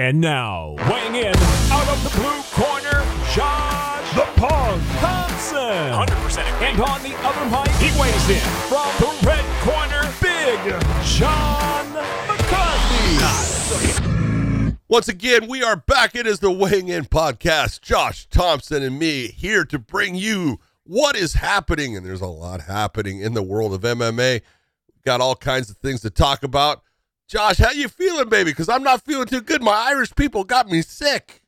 And now, weighing in out of the blue corner, Josh the Punk Thompson. 100% And on the other mic, he weighs in from the red corner, Big John McCarthy. Once again, we are back. It is the Weighing In podcast. Josh Thompson and me here to bring you what is happening. And there's a lot happening in the world of MMA. Got all kinds of things to talk about. Josh, how you feeling, baby? Because I'm not feeling too good. My Irish people got me sick.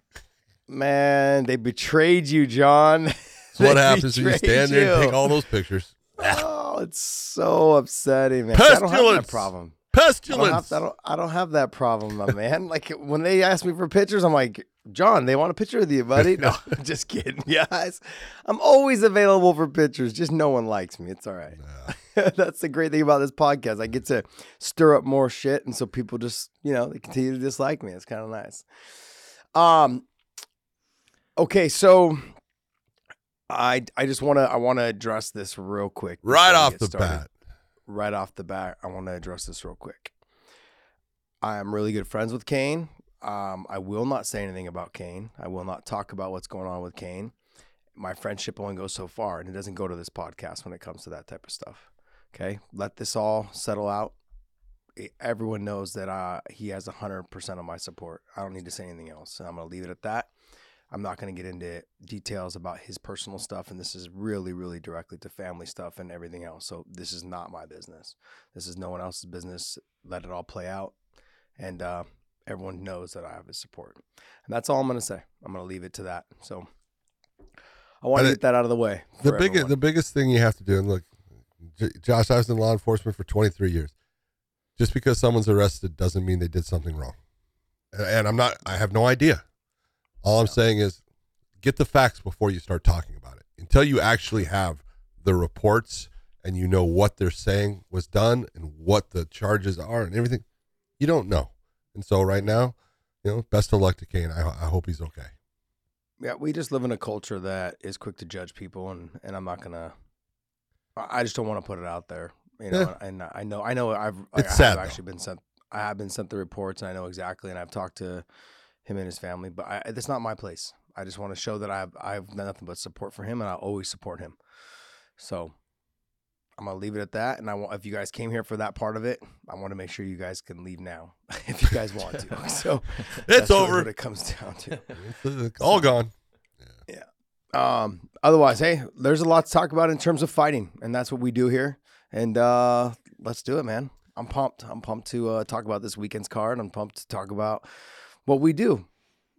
Man, they betrayed you, John. That's what happens when you stand there and take all those pictures. Oh, it's so upsetting, man. See, I don't have Pestilence. that problem. I don't, have, Pestilence. I, don't, I don't have that problem, my man. Like when they ask me for pictures, I'm like, John, they want a picture with you, buddy. No, just kidding, guys. I'm always available for pictures. Just no one likes me. It's all right. That's the great thing about this podcast. I get to stir up more shit, and so people just, you know, they continue to dislike me. It's kind of nice. Um. Okay, so I I just want to I want to address this real quick. right off the started bat. right off the bat, I want to address this real quick. I'm really good friends with Kane. Um, I will not say anything about Kane. I will not talk about what's going on with Kane. My friendship only goes so far, and it doesn't go to this podcast when it comes to that type of stuff. Okay, let this all settle out. Everyone knows that uh, he has 100% of my support. I don't need to say anything else, and I'm going to leave it at that. I'm not going to get into details about his personal stuff, and this is really, really directly to family stuff and everything else. So this is not my business. This is no one else's business. Let it all play out, and uh, everyone knows that I have his support, and that's all I'm going to say. I'm going to leave it to that. So I want to get that out of the way. The biggest, everyone. the biggest thing you have to do, and look, J- Josh, I was in law enforcement for 23 years. Just because someone's arrested doesn't mean they did something wrong. And, and I'm not, I have no idea. All I'm saying is get the facts before you start talking about it. Until you actually have the reports and you know what they're saying was done and what the charges are and everything, you don't know. And so right now, you know, best of luck to Kane. I, I hope he's okay. Yeah, we just live in a culture that is quick to judge people, and, and I'm not gonna. I just don't want to put it out there, you know. Yeah. And I know, I know, I've It's I sad, though. actually been sent. I have been sent the reports, and I know exactly, and I've talked to him and his family. But I, it's not my place. I just want to show that I have I have nothing but support for him, and I always support him. So I'm gonna leave it at that. And I want if you guys came here for that part of it, I want to make sure you guys can leave now if you guys want to. So It's that's really over. What it comes down to. All gone. Um, otherwise, hey, there's a lot to talk about in terms of fighting, and that's what we do here. And uh, let's do it, man. I'm pumped. I'm pumped to uh, talk about this weekend's card. I'm pumped to talk about what we do.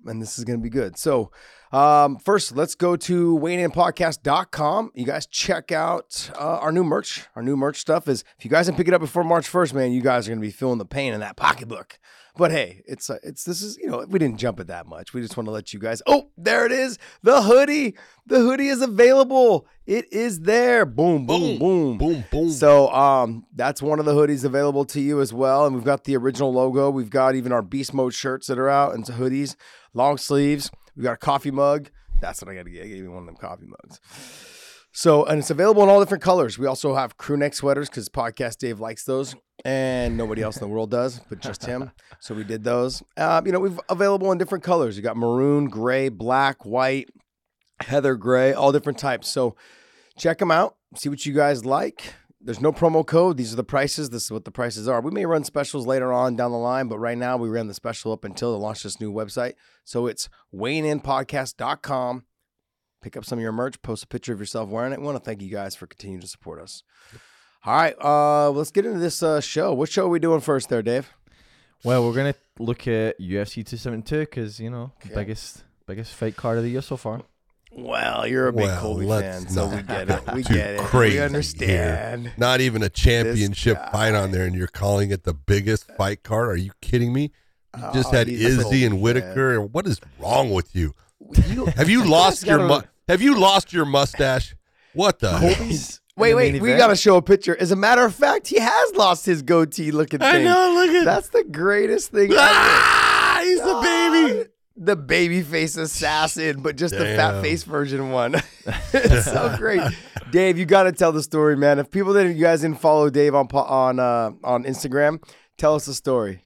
And this is going to be good. So, um, first, let's go to WeighingInPodcast.com. You guys check out uh, our new merch. Our new merch stuff is, if you guys didn't pick it up before March 1st, man, you guys are going to be feeling the pain in that pocketbook. But hey, it's uh, it's this is you know we didn't jump it that much. We just want to let you guys. Oh, there it is, the hoodie. The hoodie is available. It is there. Boom, boom, boom, Boom, boom. So um, that's one of the hoodies available to you as well. And we've got the original logo. We've got even our beast mode shirts that are out and hoodies, long sleeves. We've got a coffee mug. That's what I got to get. I gave you one of them coffee mugs. So, and it's available in all different colors. We also have crew neck sweaters because podcast Dave likes those, and nobody else in the world does, but just him. So we did those. Uh, you know, we've available in different colors. You got maroon, gray, black, white, heather gray, all different types. So check them out. See what you guys like. There's no promo code. These are the prices. This is what the prices are. We may run specials later on down the line, but right now we ran the special up until they launch this new website. So it's weighinginpodcast.com. Pick up some of your merch, post a picture of yourself wearing it. We want to thank you guys for continuing to support us. All right, uh, let's get into this uh, show. What show are we doing first there, Dave? Well, we're gonna look at UFC 272 because you know Okay. biggest biggest fight card of the year so far. Well, you're a big Well, Colby let's fan, so we get it. We get it. crazy we here. understand. Not even a championship fight on there, and you're calling it the biggest fight card? Are you kidding me? You just Oh, had Izzy and Colby Whittaker. What is wrong with you? You- Have you lost your gotta- mu- Have you lost your mustache? What the? Colby's Wait, wait, we got to show a picture. As a matter of fact, he has lost his goatee looking thing. I know, look at That's the greatest thing ah, he's ever. the baby. The baby face assassin, but just the fat face version one. it's so great. Dave, you got to tell the story, man. If people didn't, you guys didn't follow Dave on on uh, on Instagram, tell us the story.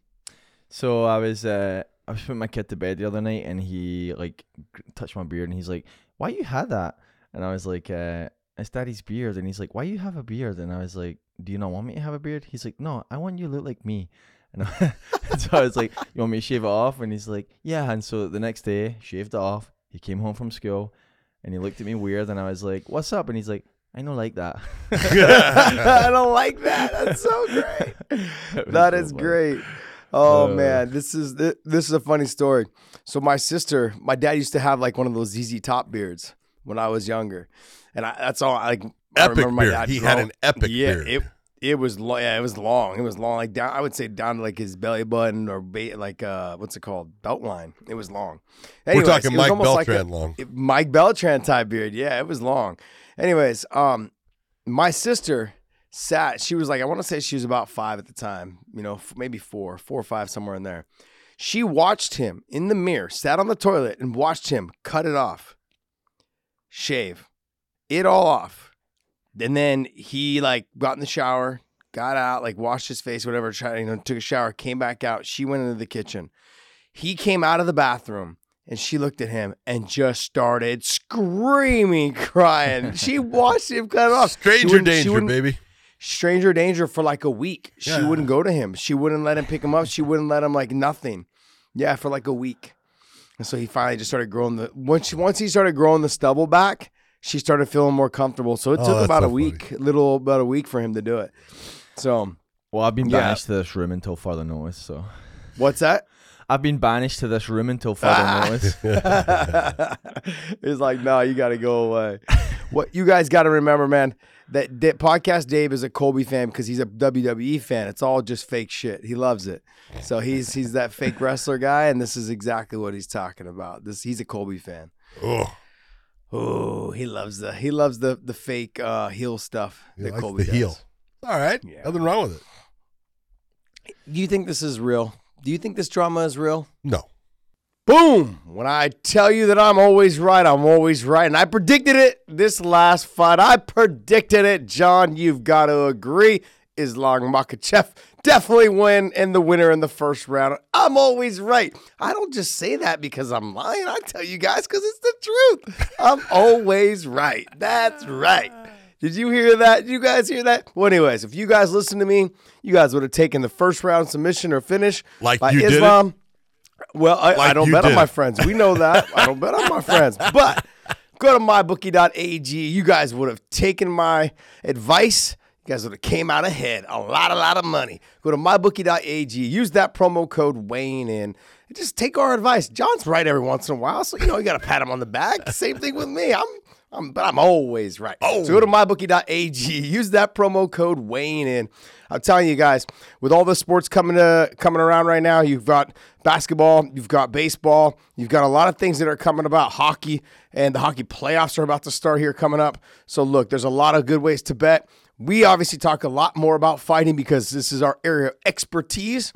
So I was uh, I was putting my kid to bed the other night, and he like touched my beard, and he's like, "Why you had that?" And I was like, uh, "It's daddy's beard." And he's like, "Why you have a beard?" And I was like, "Do you not want me to have a beard?" He's like, "No, I want you to look like me." And, I, and so I was like, "You want me to shave it off?" And he's like, "Yeah." And so the next day, shaved it off. He came home from school, and he looked at me weird, and I was like, "What's up?" And he's like, "I don't like that." I don't like that. That's so great. That so is funny. great. Oh Uh, man, this is thi- this is a funny story. So my sister, my dad used to have like one of those ZZ Top beards when I was younger, and I, that's all. I, like I Epic remember my beard. dad He had an epic yeah, beard. It it was long. Yeah, it was long. It was long. Like down. I would say down to like his belly button or ba- like uh, what's it called? Belt line. It was long. We're talking Mike almost like a- Beltran long. it- Mike Beltran type beard. Yeah, it was long. Anyways, um, my sister sat. She was like, I want to say she was about five at the time. You know, f- maybe four, four or five, somewhere in there. She watched him in the mirror, sat on the toilet, and watched him cut it off, shave it all off. And then he like got in the shower, got out, like washed his face, whatever, tried, you know, took a shower, came back out. She went into the kitchen. He came out of the bathroom and she looked at him and just started screaming, crying. she watched him cut it off. Stranger danger, baby. Stranger danger for like a week. She Yeah. wouldn't go to him. She wouldn't let him pick him up. She wouldn't let him like nothing. Yeah, for like a week. And so he finally just started growing the once once he started growing the stubble back, she started feeling more comfortable. So it Oh, took about so a week, a little about a week for him to do it. So Well, I've been Yeah. banished to this room until further notice. So what's that? I've been banished to this room until further Ah. notice. it's like, no, you got to go away. what you guys got to remember, man, that, that podcast Dave is a Colby fan because he's a WWE fan. It's all just fake shit. He loves it. So he's he's that fake wrestler guy, and this is exactly what he's talking about. This he's a Colby fan. Oh, Oh, he loves the he loves the the fake uh, heel stuff he that Colby the does. heel. All right. Yeah. Nothing wrong with it. Do you think this is real? Do you think this drama is real? No. Boom! When I tell you that I'm always right, I'm always right. And I predicted it this last fight. I predicted it. John, you've got to agree. Islam Makhachev definitely win and the winner in the first round. I'm always right. I don't just say that because I'm lying. I tell you guys because it's the truth. I'm always right. That's right. Did you hear that? Did you guys hear that? Well, anyways, if you guys listen to me, you guys would have taken the first round submission or finish Like by did? Islam. Well, I, I don't bet on my friends. We know that. I don't bet on my friends. But go to mybookie.ag. You guys would have taken my advice. Guys would have came out ahead. A lot, a lot of money. Go to mybookie.ag. Use that promo code Weighing In. And just take our advice. John's right every once in a while, so you know you got to pat him on the back. Same thing with me. I'm, I'm, but I'm always right. Oh. So go to mybookie.ag. Use that promo code Weighing In. I'm telling you guys, with all the sports coming to coming around right now, you've got basketball, you've got baseball, you've got a lot of things that are coming about. Hockey and the hockey playoffs are about to start here coming up. So look, there's a lot of good ways to bet. We obviously talk a lot more about fighting because this is our area of expertise.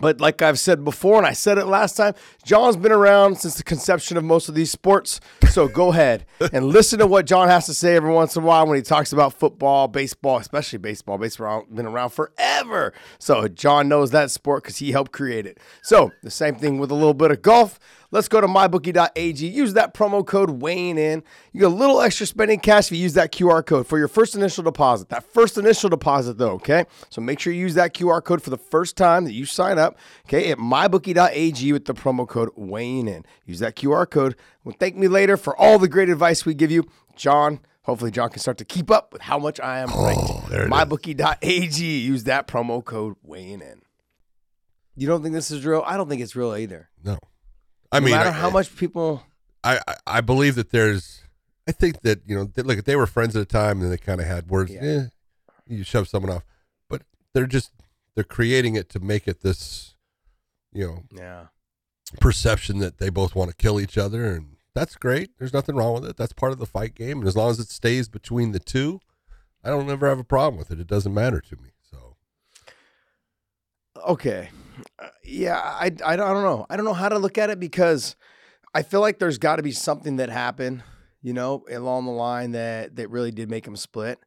But like I've said before, and I said it last time, John's been around since the conception of most of these sports. So go ahead and listen to what John has to say every once in a while when he talks about football, baseball, especially baseball. Baseball has been around forever. So John knows that sport because he helped create it. So the same thing with a little bit of golf. Let's go to mybookie.ag. Use that promo code Weighing In. You get a little extra spending cash if you use that QR code for your first initial deposit. That first initial deposit, though, okay? So make sure you use that QR code for the first time that you sign up, okay, at mybookie.ag with the promo code Weighing In. Use that QR code. Well, thank me later for all the great advice we give you. John, hopefully, John can start to keep up with how much I am right. Oh, there mybookie.ag. Use that promo code Weighing In. You don't think this is real? I don't think it's real either. No. I no mean, matter I, how much people. I, I I believe that there's. I think that you know, they, look, they were friends at a time, and they kind of had words. Yeah. Eh, you shove someone off, but they're just they're creating it to make it this, you know, Yeah. perception that they both want to kill each other, and that's great. There's nothing wrong with it. That's part of the fight game, and as long as it stays between the two, I don't ever have a problem with it. It doesn't matter to me. So Okay. Uh, yeah, I, I, don't- I don't know. I don't know how to look at it because I feel like there's got to be something that happened, you know, along the line that that really did make them split.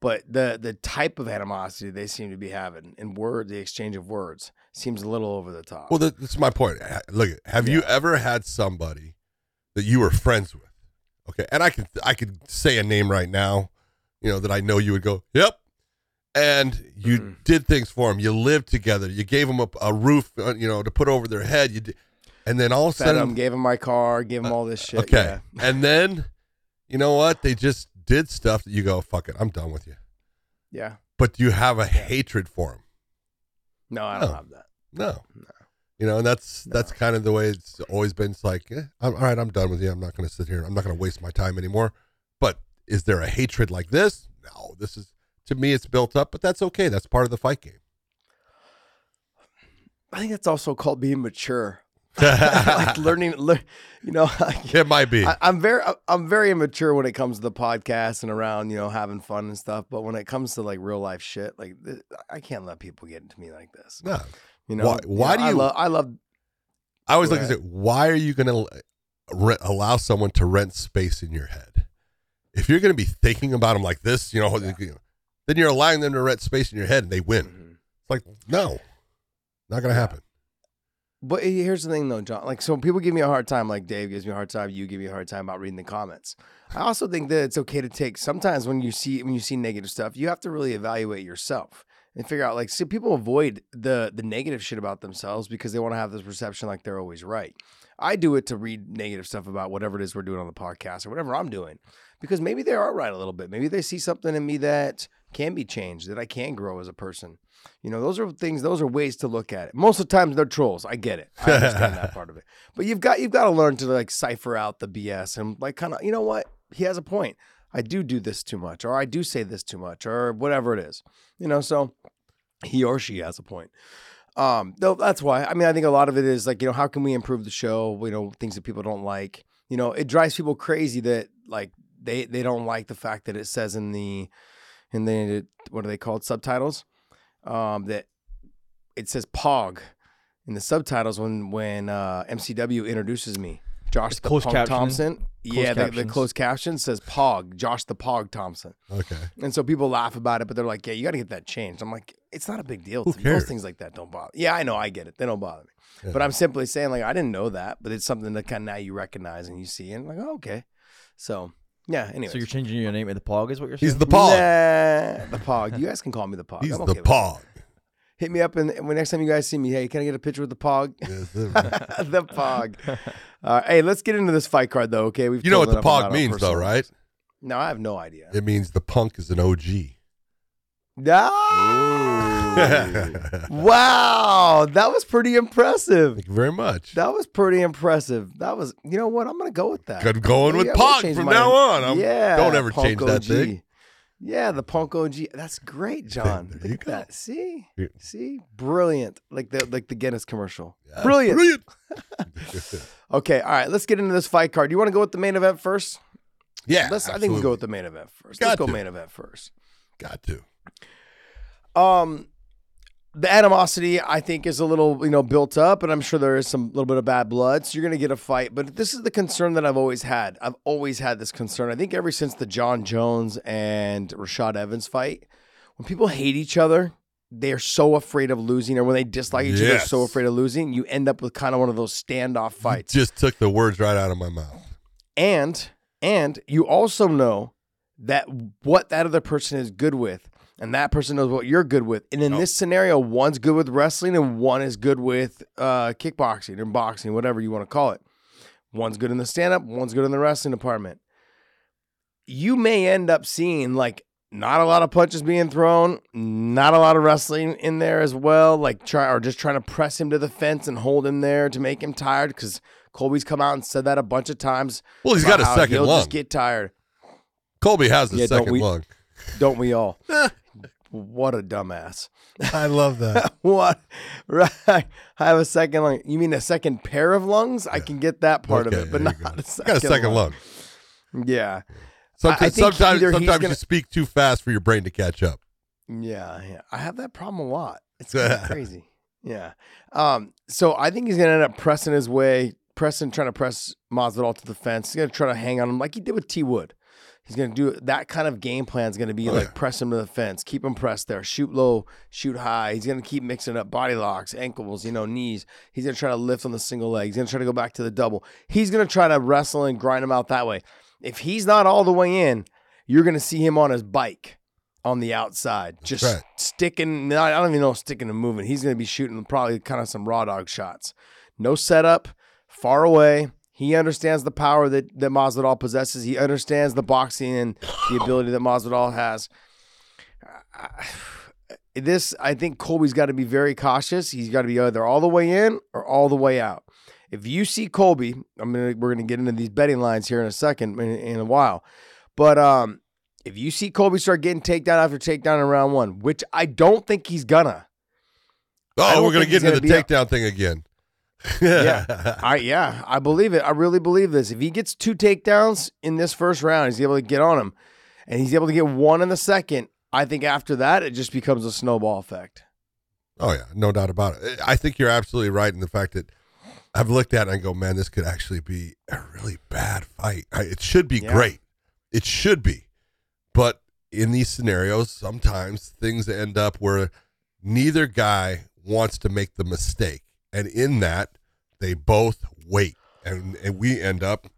but the the type of animosity they seem to be having in word, the exchange of words, seems a little over the top. Well, that, that's my point. Look, have you ever had somebody that you were friends with? Okay, and I could I could say a name right now, you know, that I know you would go, yep. And you Mhm. did things for them. You lived together. You gave them a, a roof, uh, you know, to put over their head. You did, and then all of a sudden, him, gave him my car, gave him all this shit. okay, yeah. and then, you know what? They just did stuff that you go, fuck it, I'm done with you. yeah. But you have a hatred for them. No, I don't No. have that. No. No. You know, and that's that's kind of the way it's always been. It's like, eh, I'm, all right, I'm done with you. I'm not going to sit here. I'm not going to waste my time anymore. But is there a hatred like this? No. This is to me, it's built up, but that's okay. That's part of the fight game. I think that's also called being mature. like learning, lear, you know, like, It might be. I, I'm very, I'm very immature when it comes to the podcast and around, you know, having fun and stuff. But when it comes to like real life shit, like th- I can't let people get into me like this. no. You know, Why- why do I you- love, I love. I always like to say, why are you going to rent, allow someone to rent space in your head? If you're going to be thinking about them like this, you know, you know, then you're allowing them to rent space in your head and they win. Mhm. It's like, no, not going to happen. But here's the thing, though, John. Like, so people give me a hard time. Like Dave gives me a hard time. You give me a hard time about reading the comments. I also think that it's okay to take. Sometimes when you see when you see negative stuff, you have to really evaluate yourself and figure out. Like, see, people avoid the the negative shit about themselves because they want to have this perception like they're always right. I do it to read negative stuff about whatever it is we're doing on the podcast or whatever I'm doing because maybe they are right a little bit. Maybe they see something in me that can be changed, that I can grow as a person. You know, those are things. Those are ways to look at it. Most of the times they're trolls. I get it. I understand that part of it. But you've got you've got to learn to like cipher out the BS and like kind of you know what he has a point. I do do this too much, or I do say this too much, or whatever it is. You know, so he or she has a point. Um, though that's why. I mean, I think a lot of it is like you know how can we improve the show? You know, things that people don't like. You know, it drives people crazy that like they they don't like the fact that it says in the in the what are they called subtitles um, that it says Pog in the subtitles when when uh, MCW introduces me. Josh It's the closed Punk captioning. Thompson. Closed yeah, the, the closed caption says Pog, Josh the Pog Thompson. Okay. And so people laugh about it, but they're like, "Yeah, you got to get that changed." I'm like, "It's not a big deal. Who cares? Those things like that don't bother." Yeah, I know, I get it. They don't bother me. Yeah. But I'm simply saying, like, I didn't know that, but it's something that kind of now you recognize and you see, and like, oh, okay. So yeah. Anyway, So you're changing your name to the Pog, is what you're saying? He's the Pog. Nah, the Pog. You guys can call me the Pog. He's I'm the okay with that. Pog. Hit me up, and when next time you guys see me, hey, can I get a picture with the Pog? Yes, sir. the Pog. Uh, hey, let's get into this fight card, though. Okay, we've you know what told the enough about Pog our means, though, personal- right? No, I have no idea. It means the punk is an OG. Ah! wow, that was pretty impressive. Thank you very much. That was pretty impressive. That was, you know what? I'm gonna go with that. Good going with will from my- now on. I'm- yeah, don't ever Punk change that OG. thing. Yeah, the Punk OG. That's great, John. Look you at go. that. See, Yeah. see, brilliant. Like the like the Guinness commercial. Yeah, Brilliant. Brilliant. Okay, all right. Let's get into this fight card. Do you want to go with the main event first? yeah. Let's. I think we go with the main event first. Got Let's go to. main event first. Got to. Um, the animosity I think is a little you know built up, and I'm sure there is some little bit of bad blood. So you're gonna get a fight, but this is the concern that I've always had. I've always had this concern. I think ever since the Jon Jones and Rashad Evans fight, when people hate each other. They're so afraid of losing, or when they dislike each other, they're so afraid of losing. You end up with kind of one of those standoff fights. Just took the words right out of my mouth. and and you also know that what that other person is good with and that person knows what you're good with and in Oh. this scenario one's good with wrestling and one is good with uh, kickboxing and boxing whatever you want to call it one's good in the stand-up one's good in the wrestling department you may end up seeing like not a lot of punches being thrown, not a lot of wrestling in there as well. Like try or just trying to press him to the fence and hold him there to make him tired. Because Colby's come out and said that a bunch of times. Well, he's got a second he'll lung. Just get tired. Colby has the Yeah, second we- lung. Don't we all? what a dumbass. I love that. what? Right. I have a second lung. You mean a second pair of lungs? I can get that part Okay, of it, but not go. a second. got a second lung. Yeah. Sometimes, sometimes, sometimes gonna- you speak too fast for your brain to catch up. Yeah, yeah. I have that problem a lot. It's crazy. Yeah. Um, so I think he's gonna end up pressing his way, pressing, trying to press Masvidal to the fence. He's gonna try to hang on him like he did with T Wood. He's going to do that kind of game plan. Is going to be Oh, like yeah. press him to the fence, keep him pressed there, shoot low, shoot high. He's going to keep mixing up body locks, ankles, you know, knees. He's going to try to lift on the single leg. He's going to try to go back to the double. He's going to try to wrestle and grind him out that way. If he's not all the way in, you're going to see him on his bike on the outside, just right. sticking. I don't even know sticking and moving. He's going to be shooting probably kind of some raw dog shots. No setup, far away. He understands the power that, that Masvidal possesses. He understands the boxing and the ability that Masvidal has. This, I think Colby's got to be very cautious. He's got to be either all the way in or all the way out. If you see Colby, I'm gonna we're gonna get into these betting lines here in a second, in, in a while, but um, if you see Colby start getting takedown after takedown in round one, which I don't think he's gonna, Oh, we're gonna get into the gonna be takedown thing again. Yeah. I yeah, I believe it. I really believe this. If he gets two takedowns in this first round, he's able to get on him, and he's able to get one in the second. I think after that, it just becomes a snowball effect. Oh yeah, no doubt about it. I think you're absolutely right in the fact that I've looked at it and I go, man, this could actually be a really bad fight. It should be Yeah. great. It should be. But in these scenarios, sometimes things end up where neither guy wants to make the mistake. And in that, they both wait. And, and we end up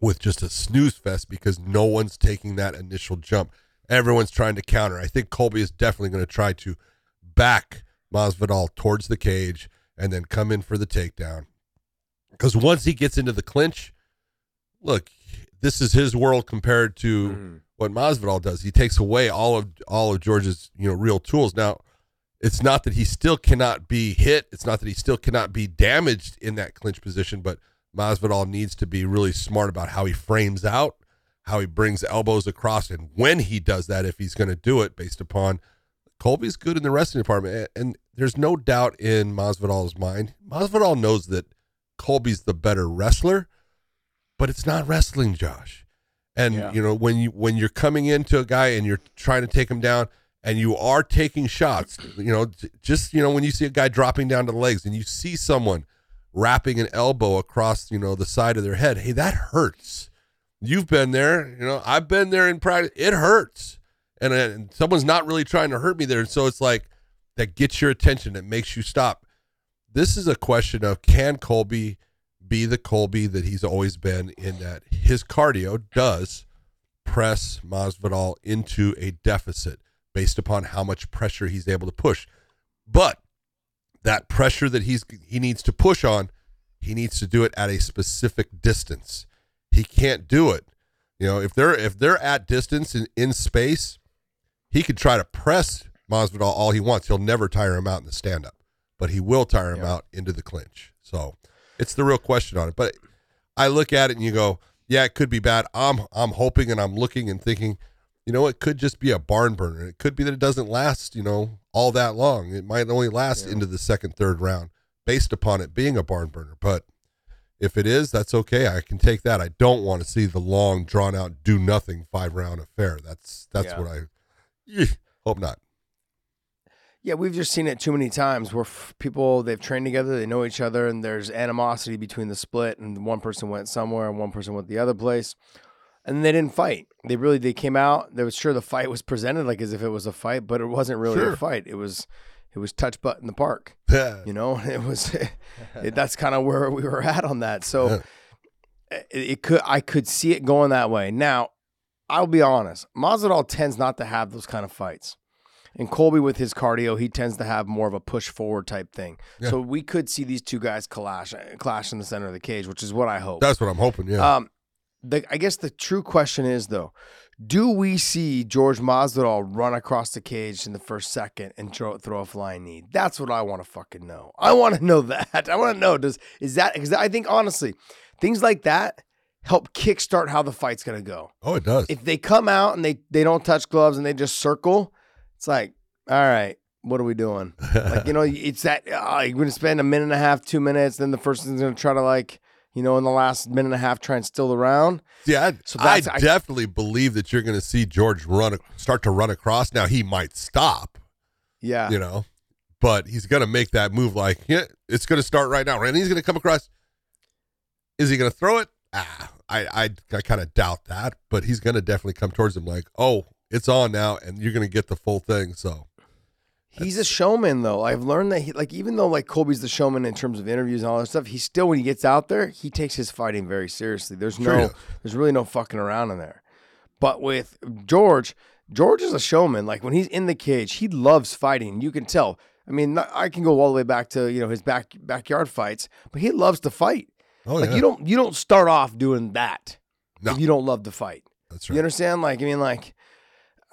with just a snooze fest because no one's taking that initial jump. Everyone's trying to counter. I think Colby is definitely going to try to back Masvidal towards the cage and then come in for the takedown. Because once he gets into the clinch, look, this is his world compared to mm-hmm. what Masvidal does. He takes away all of all of George's you know real tools. Now, it's not that he still cannot be hit. It's not that he still cannot be damaged in that clinch position, but Masvidal needs to be really smart about how he frames out, how he brings elbows across, and when he does that, if he's going to do it based upon Colby's good in the wrestling department, and, there's no doubt in Masvidal's mind. Masvidal knows that Colby's the better wrestler, but it's not wrestling, Josh. And Yeah. you know when you when you're coming into a guy and you're trying to take him down, and you are taking shots, you know, just you know when you see a guy dropping down to the legs and you see someone wrapping an elbow across you know the side of their head, hey, that hurts. You've been there, you know. I've been there in practice. It hurts, and, uh, and someone's not really trying to hurt me there. So it's like that gets your attention. It makes you stop. This is a question of can Colby be the Colby that he's always been in that his cardio does press Masvidal into a deficit based upon how much pressure he's able to push. But that pressure that he's he needs to push on, he needs to do it at a specific distance. He can't do it. You know, if they're if they're at distance in, in space, he could try to press Masvidal all he wants. He'll never tire him out in the stand up, but he will tire him Yeah. out into the clinch. So it's the real question on it. But I look at it and you go, yeah, it could be bad. I'm I'm hoping and I'm looking and thinking, you know, it could just be a barn burner. It could be that it doesn't last, you know, all that long. It might only last into the second, third round based upon it being a barn burner. But if it is, that's okay. I can take that. I don't want to see the long, drawn out, do nothing five round affair. That's that's Yeah. what I Eh, hope not. Yeah, we've just seen it too many times where f- people they've trained together, they know each other, and there's animosity between the split, and one person went somewhere and one person went the other place, and they didn't fight. They really they came out. They was sure the fight was presented like as if it was a fight, but it wasn't really Sure. a fight. It was it was touch butt in the park. Yeah. You know, it was it, that's kind of where we were at on that. So it, it could I could see it going that way. Now, I'll be honest, Masvidal tends not to have those kind of fights. And Colby with his cardio, he tends to have more of a push forward type thing. Yeah. So we could see these two guys clash clash in the center of the cage, which is what I hope. That's what I'm hoping. Yeah. Um, the I guess the true question is though, do we see George Masvidal run across the cage in the first second and throw, throw a flying knee? That's what I want to fucking know. I want to know that. I want to know does is that because I think honestly, things like that help kickstart how the fight's gonna go. oh, it does. If they come out and they they don't touch gloves and they just circle, it's like, all right, what are we doing? like you know, it's that uh, you're gonna spend a minute and a half, two minutes, then the person's gonna try to like, you know, in the last minute and a half, try and steal the round. Yeah, I, So I that's- I- definitely believe that you're going to see George run start to run across. Now he might stop, Yeah, you know, but he's going to make that move. Like, yeah, it's going to start right now, and he's going to come across. Is he going to throw it? Ah, I I, I kind of doubt that, but he's going to definitely come towards him like, oh, it's on now, and you're going to get the full thing. So He's a showman, though. I've learned that he, like, even though like Colby's the showman in terms of interviews and all that stuff, he still when he gets out there, he takes his fighting very seriously. There's no, there's really no fucking around in there. But with George, George is a showman. Like when he's in the cage, he loves fighting. You can tell. I mean, I can go all the way back to you know his back backyard fights, but he loves to fight. oh like yeah, you don't you don't start off doing that No. if you don't love to fight. that's right. You understand? Like, I mean, like,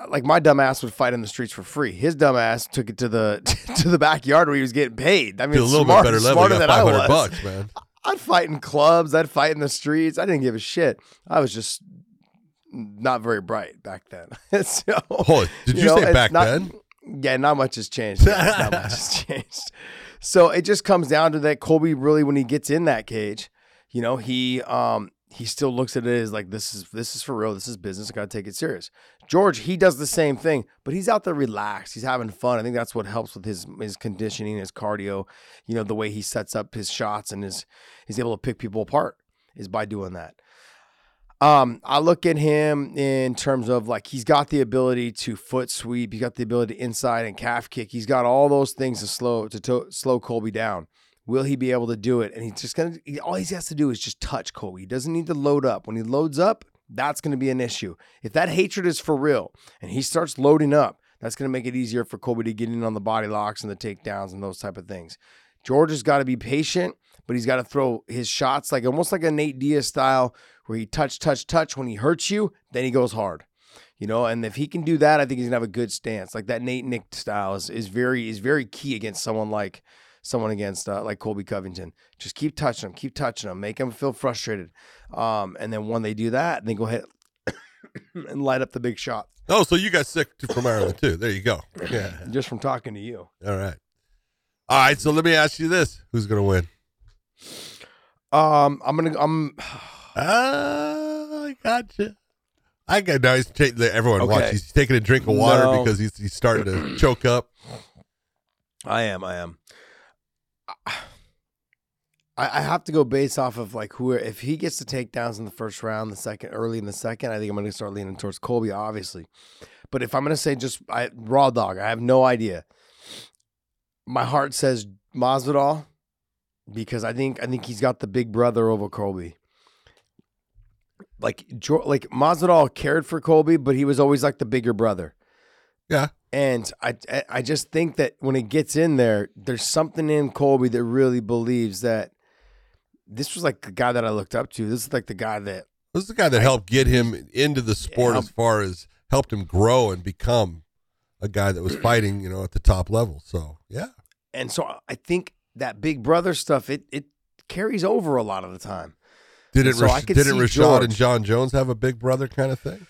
like my dumbass would fight in the streets for free. His dumbass took it to the to the backyard where he was getting paid. I mean, a little smart, bit better level. smarter than I was. bucks, man. I'd fight in clubs. I'd fight in the streets. I didn't give a shit. I was just not very bright back then. so, Oh, did you, know, say back not- then? Yeah, not much has changed. not much has changed. So it just comes down to that Colby really when he gets in that cage, you know, he um he still looks at it as like this is this is for real. This is business. I gotta take it serious. George, he does the same thing, but he's out there relaxed. He's having fun. I think that's what helps with his his conditioning, his cardio, you know, the way he sets up his shots and his he's able to pick people apart is by doing that. Um, I look at him in terms of like he's got the ability to foot sweep, he's got the ability to inside and calf kick. He's got all those things to slow to, to slow Colby down. Will he be able to do it? And he's just gonna he, all he has to do is just touch Colby. He doesn't need to load up. When he loads up, that's gonna be an issue. If that hatred is for real and he starts loading up, that's gonna make it easier for Colby to get in on the body locks and the takedowns and those type of things. George has got to be patient, but he's got to throw his shots like almost like a Nate Diaz style, where he touch, touch, touch. When he hurts you, then he goes hard. You know, and if he can do that, I think he's gonna have a good stance. Like that Nate Nick style is, is very is very key against someone like someone against uh, like Colby Covington. Just keep touching them, keep touching them, make them feel frustrated. Um, and then when they do that, then go ahead and light up the big shot. Oh, so you got sick from Ireland too. There you go. Yeah. Just from talking to you. All right. All right. So let me ask you this: Who's going to win? Um, I'm gonna I'm Ah, I got you. I got now. He's taking everyone Okay. watch. He's taking a drink of water No. because he's he's starting to choke up. I am. I am. I, I have to go based off of like who if he gets the takedowns in the first round, the second early in the second, I think I'm going to start leaning towards Colby, obviously. But if I'm going to say just I, raw dog, I have no idea. My heart says Masvidal because I think I think he's got the big brother over Colby. Like like Masvidal cared for Colby, but he was always like the bigger brother. Yeah. And I- I just think that when it gets in there, there's something in Colby that really believes that this was like the guy that I looked up to. This is like the guy that This is the guy that helped get him into the sport Yeah. as far as helped him grow and become a guy that was fighting, you know, at the top level. So yeah, and so I think that big brother stuff it it carries over a lot of the time. Did it? So Rash- didn't see Rashad George. and Jon Jones have a big brother kind of thing?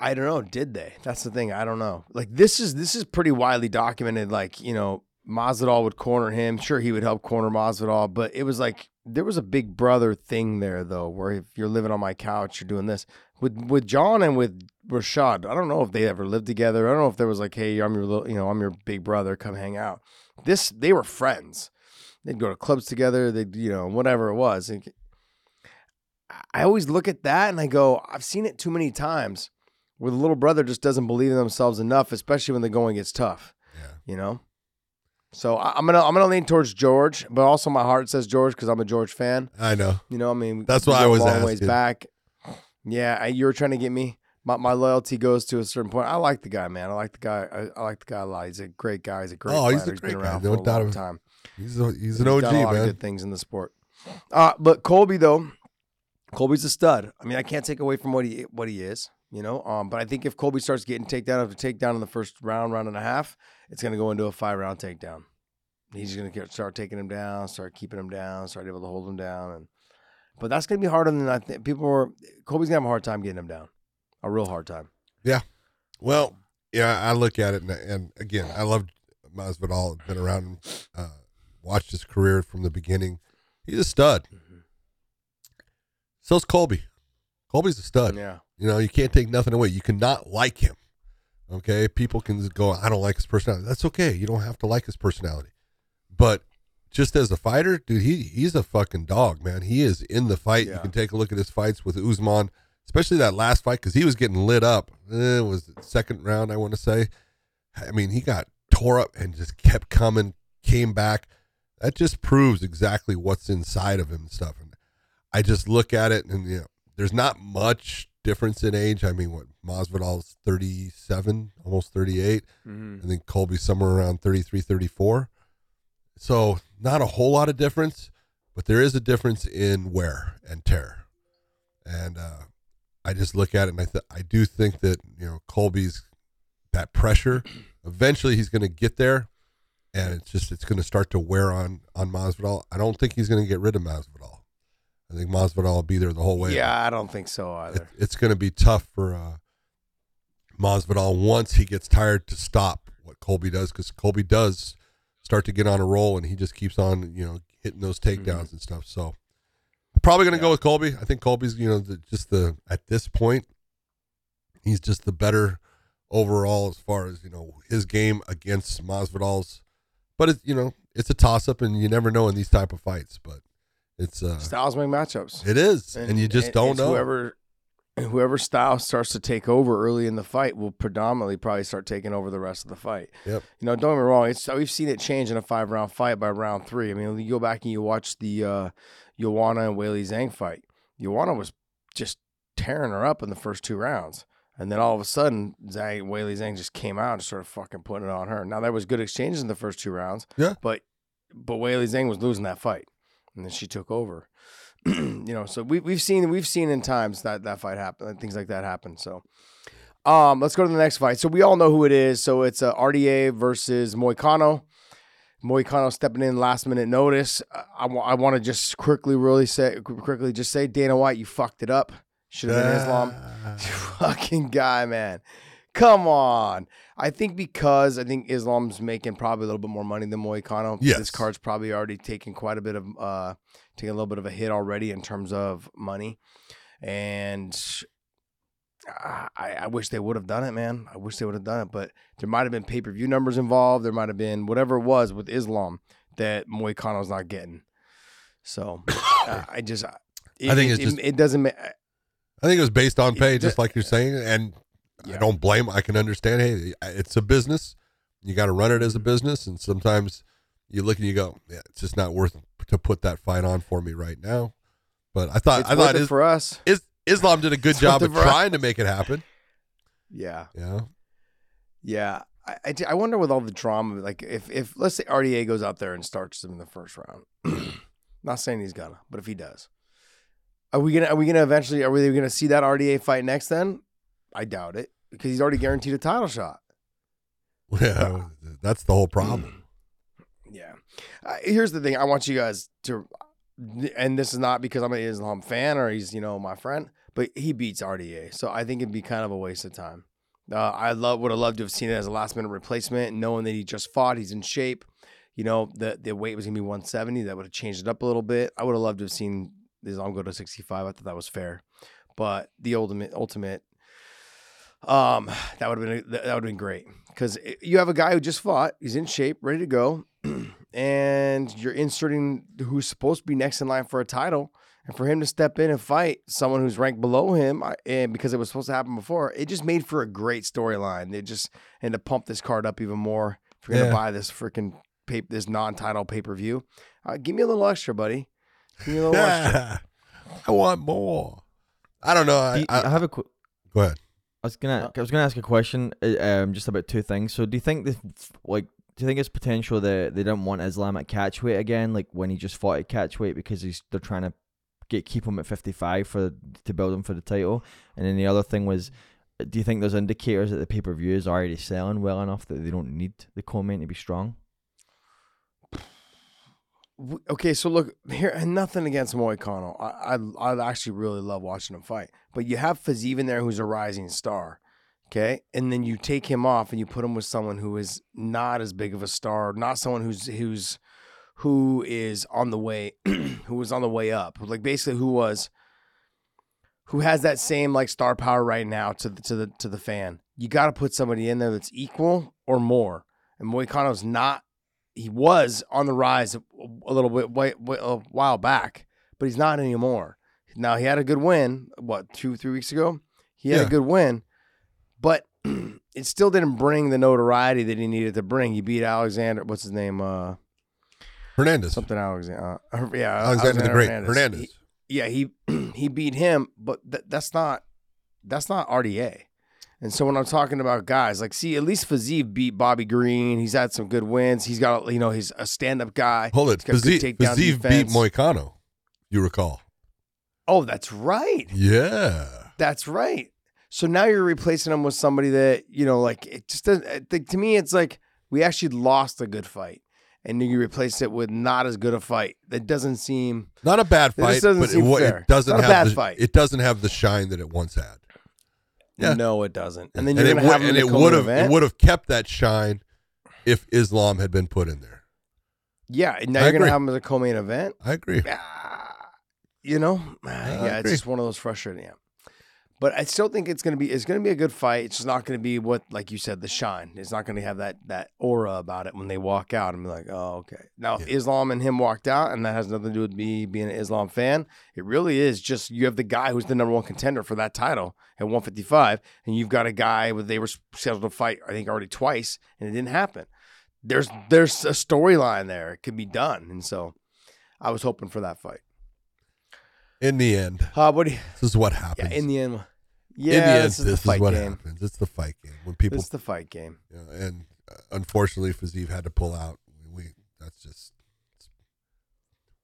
I don't know, did they? That's the thing. I don't know. Like this is this is pretty widely documented. Like you know, Masvidal would corner him. Sure, he would help corner Masvidal, but it was like there was a big brother thing there though, where if you're living on my couch, you're doing this with with John and with Rashad. I don't know if they ever lived together. I don't know if there was like, hey, I'm your little, you know, I'm your big brother. Come hang out. This they were friends. They'd go to clubs together. They'd you know whatever it was. And I always look at that and I go, I've seen it too many times where the little brother just doesn't believe in themselves enough, especially when the going gets tough. Yeah. You know. So I- I'm gonna I'm gonna lean towards George, but also my heart says George because I'm a George fan. I know. You know, I mean, That's why I was long ways back. Yeah, I, you were trying to get me. My, my loyalty goes to a certain point. I like the guy, man. I like the guy. I, I like the guy a lot. He's a great guy. He's a great. Oh, he's a great guy. No doubt of- time. He's a, he's an He's OG done a lot of man. good things in the sport. Uh, but Colby though, Colby's a stud. I mean, I can't take away from what he what he is, you know. Um, but I think if Colby starts getting takedown after takedown in the first round, round and a half, it's going to go into a five round takedown. He's going to start taking him down, start keeping him down, start able to hold him down, and but that's going to be harder than I think. People were Colby's going to have a hard time getting him down, a real hard time. Yeah, well, yeah, I look at it, and, and again, I love Masvidal. Been around him, uh, watched his career from the beginning. He's a stud. So's Colby. Colby's a stud. Yeah, You know, you can't take nothing away. You cannot like him. Okay, people can go, I don't like his personality. That's okay. You don't have to like his personality, but just as a fighter, dude, he he's a fucking dog, man. He is in the fight. Yeah. You can take a look at his fights with Usman, especially that last fight because he was getting lit up. Eh, it was the second round, I want to say. I mean, he got tore up and just kept coming, came back. That just proves exactly what's inside of him and stuff. And I just look at it, and you know, there's not much difference in age. I mean, what Masvidal's 37, almost 38. Mhm. I think Colby's somewhere around 33, 34. So not a whole lot of difference, but there is a difference in wear and tear. And uh, I just look at it and I th- I do think that you know Colby's that pressure. Eventually, he's going to get there, and it's just it's going to start to wear on on Masvidal. I don't think he's going to get rid of Masvidal. I think Masvidal will be there the whole way. Yeah, I don't think so It, either. it's going to be tough for uh, Masvidal once he gets tired to stop what Colby does because Colby does start to get on a roll and he just keeps on you know hitting those takedowns and stuff. So probably going to go with Colby. I think Colby's you know the, just the at this point he's just the better overall as far as you know his game against Masvidal's. But it's you know it's a toss up and you never know in these type of fights. But it's uh Styles make matchups. it is and, you just don't know. Whoever whoever style starts to take over early in the fight will predominantly probably start taking over the rest of the fight. Yep. You know, don't get me wrong. It's we've seen it change in a five round fight by round three. I mean, you go back and you watch the uh, Joanna and Weili Zhang fight. Joanna was just tearing her up in the first two rounds. And then all of a sudden, Zhang, Weili Zhang just came out and started fucking putting it on her. Now there was good exchanges in the first two rounds. Yeah. But but Weili Zhang was losing that fight, and then she took over. you know, so we we've seen we've seen in times that that fight happen, things like that happen. So, um, let's go to the next fight. So we all know who it is. So it's uh, RDA versus Moicano. Moicano stepping in last minute notice. I, I want to just quickly, really say quickly, just say Dana White, you fucked it up. Should have been Islam. Fucking guy, man. Come on. I think because I think Islam's making probably a little bit more money than Moicano. Yes. This card's probably already taken quite a bit of uh taking a little bit of a hit already in terms of money. And I, I wish they would have done it, man. I wish they would have done it, but there might have been pay per view numbers involved. There might have been whatever it was with Islam that Moicano's not getting. So uh, I just, it, I think it, it's just- it, it doesn't. ma- I think it was based on pay, It- just like you're saying, and I don't blame. I can understand. Hey, it's a business. You got to run it as a Mm-hmm. business, and sometimes you look and you go, "Yeah, it's just not worth to put that fight on for me right now." But I thought It's I thought it is, for us. is, Islam did a good It's job of for us. trying to make it happen. Yeah. Yeah, Yeah, I, I, I wonder with all the drama, like if if let's say RDA goes out there and starts him in the first round, not saying he's gonna, but if he does, are we gonna are we gonna eventually are we gonna see that RDA fight next? Then I doubt it because he's already guaranteed a title shot. yeah, that's the whole problem. Yeah. Uh, here's the thing. I want you guys to, and this is not because I'm an Islam fan or he's, you know, my friend, but he beats RDA. So I think it'd be kind of a waste of time. Uh, I love would have loved to have seen it as a last minute replacement, knowing that he just fought, he's in shape. You know, the the weight was gonna be 170. That would have changed it up a little bit. I would have loved to have seen Islam go to 65. I thought that was fair, but the ultimate ultimate, um, that would have been that would have been great because you have a guy who just fought, he's in shape, ready to go, and you're inserting who's supposed to be next in line for a title. And for him to step in and fight someone who's ranked below him, and because it was supposed to happen before, it just made for a great storyline. They just and to pump this card up even more. If you're Yeah. gonna buy this freaking pay, this non-title pay per view, uh, give me a little extra, buddy. Give me a little extra. I want more. I don't know. Do I, you- I, I have a qu- go ahead. I was gonna I was gonna ask a question uh, um just about two things. So do you think this like do you think it's potential that they don't want Islam at catchweight again, like when he just fought at catchweight because he's they're trying to get keep him at fifty five for to build him for the title? And then the other thing was do you think there's indicators that the pay per view is already selling well enough that they don't need the co-main to be strong? Okay, so look here, and nothing against Moicano. I, I I actually really love watching him fight. But you have Fiziev in there, who's a rising star. Okay, and then you take him off and you put him with someone who is not as big of a star, not someone who's who's who is on the way, who was on the way up, like basically who was who has that same like star power right now to the to the to the fan. You got to put somebody in there that's equal or more. And Moicano's not he was on the rise a, a little bit way, way, a while back, but he's not anymore. Now he had a good win. What two three weeks ago? He had Yeah. a good win, but it still didn't bring the notoriety that he needed to bring. He beat Alexander. What's his name? Uh, Hernandez. something Alexander. Uh, yeah, Alexander the Great. Hernandez. Hernandez. He- yeah, he he beat him, but th- that's not that's not RDA. And so when I'm talking about guys, like, see, at least Fiziev beat Bobby Green. He's had some good wins. He's got, you know, he's a stand-up guy. Hold it. He's got good Fiziev, Fiziev beat. Moicano. You recall? Oh, that's right. Yeah. That's right. So now you're replacing him with somebody that you know, like it just doesn't. Think to me, it's like we actually lost a good fight, and you replace it with not as good a fight. That doesn't seem. Not a bad fight, doesn't but it, it doesn't Not a have bad the, fight. It doesn't have the shine that it once had. Yeah. No, it doesn't. And then and you're it gonna have would, and it would have it would have kept that shine if Islam had been put in there. Yeah, and now I you're gonna have him as a co-main event. I agree. Ah, you know, Ah, yeah, it's just one of those frustrating. Yeah. But I still think it's gonna be it's gonna be a good fight. It's just not gonna be what, like you said, the shine. It's not gonna have that that aura about it when they walk out and be like, oh, okay. Now, if Islam and him walked out, and that has nothing to do with me being an Islam fan. It really is just you have the guy who's the number one contender for that title at 155, and you've got a guy with they were scheduled to fight, I think, already twice, and it didn't happen. There's there's a storyline there. It could be done, and so I was hoping for that fight. In the end, Uh, what you, this is what yeah, happens. in the end, In yeah, the end, this is this fight what game. happens. It's the fight game when people It's the fight game. you know, and uh, unfortunately, Fiziev had to pull out. We that's just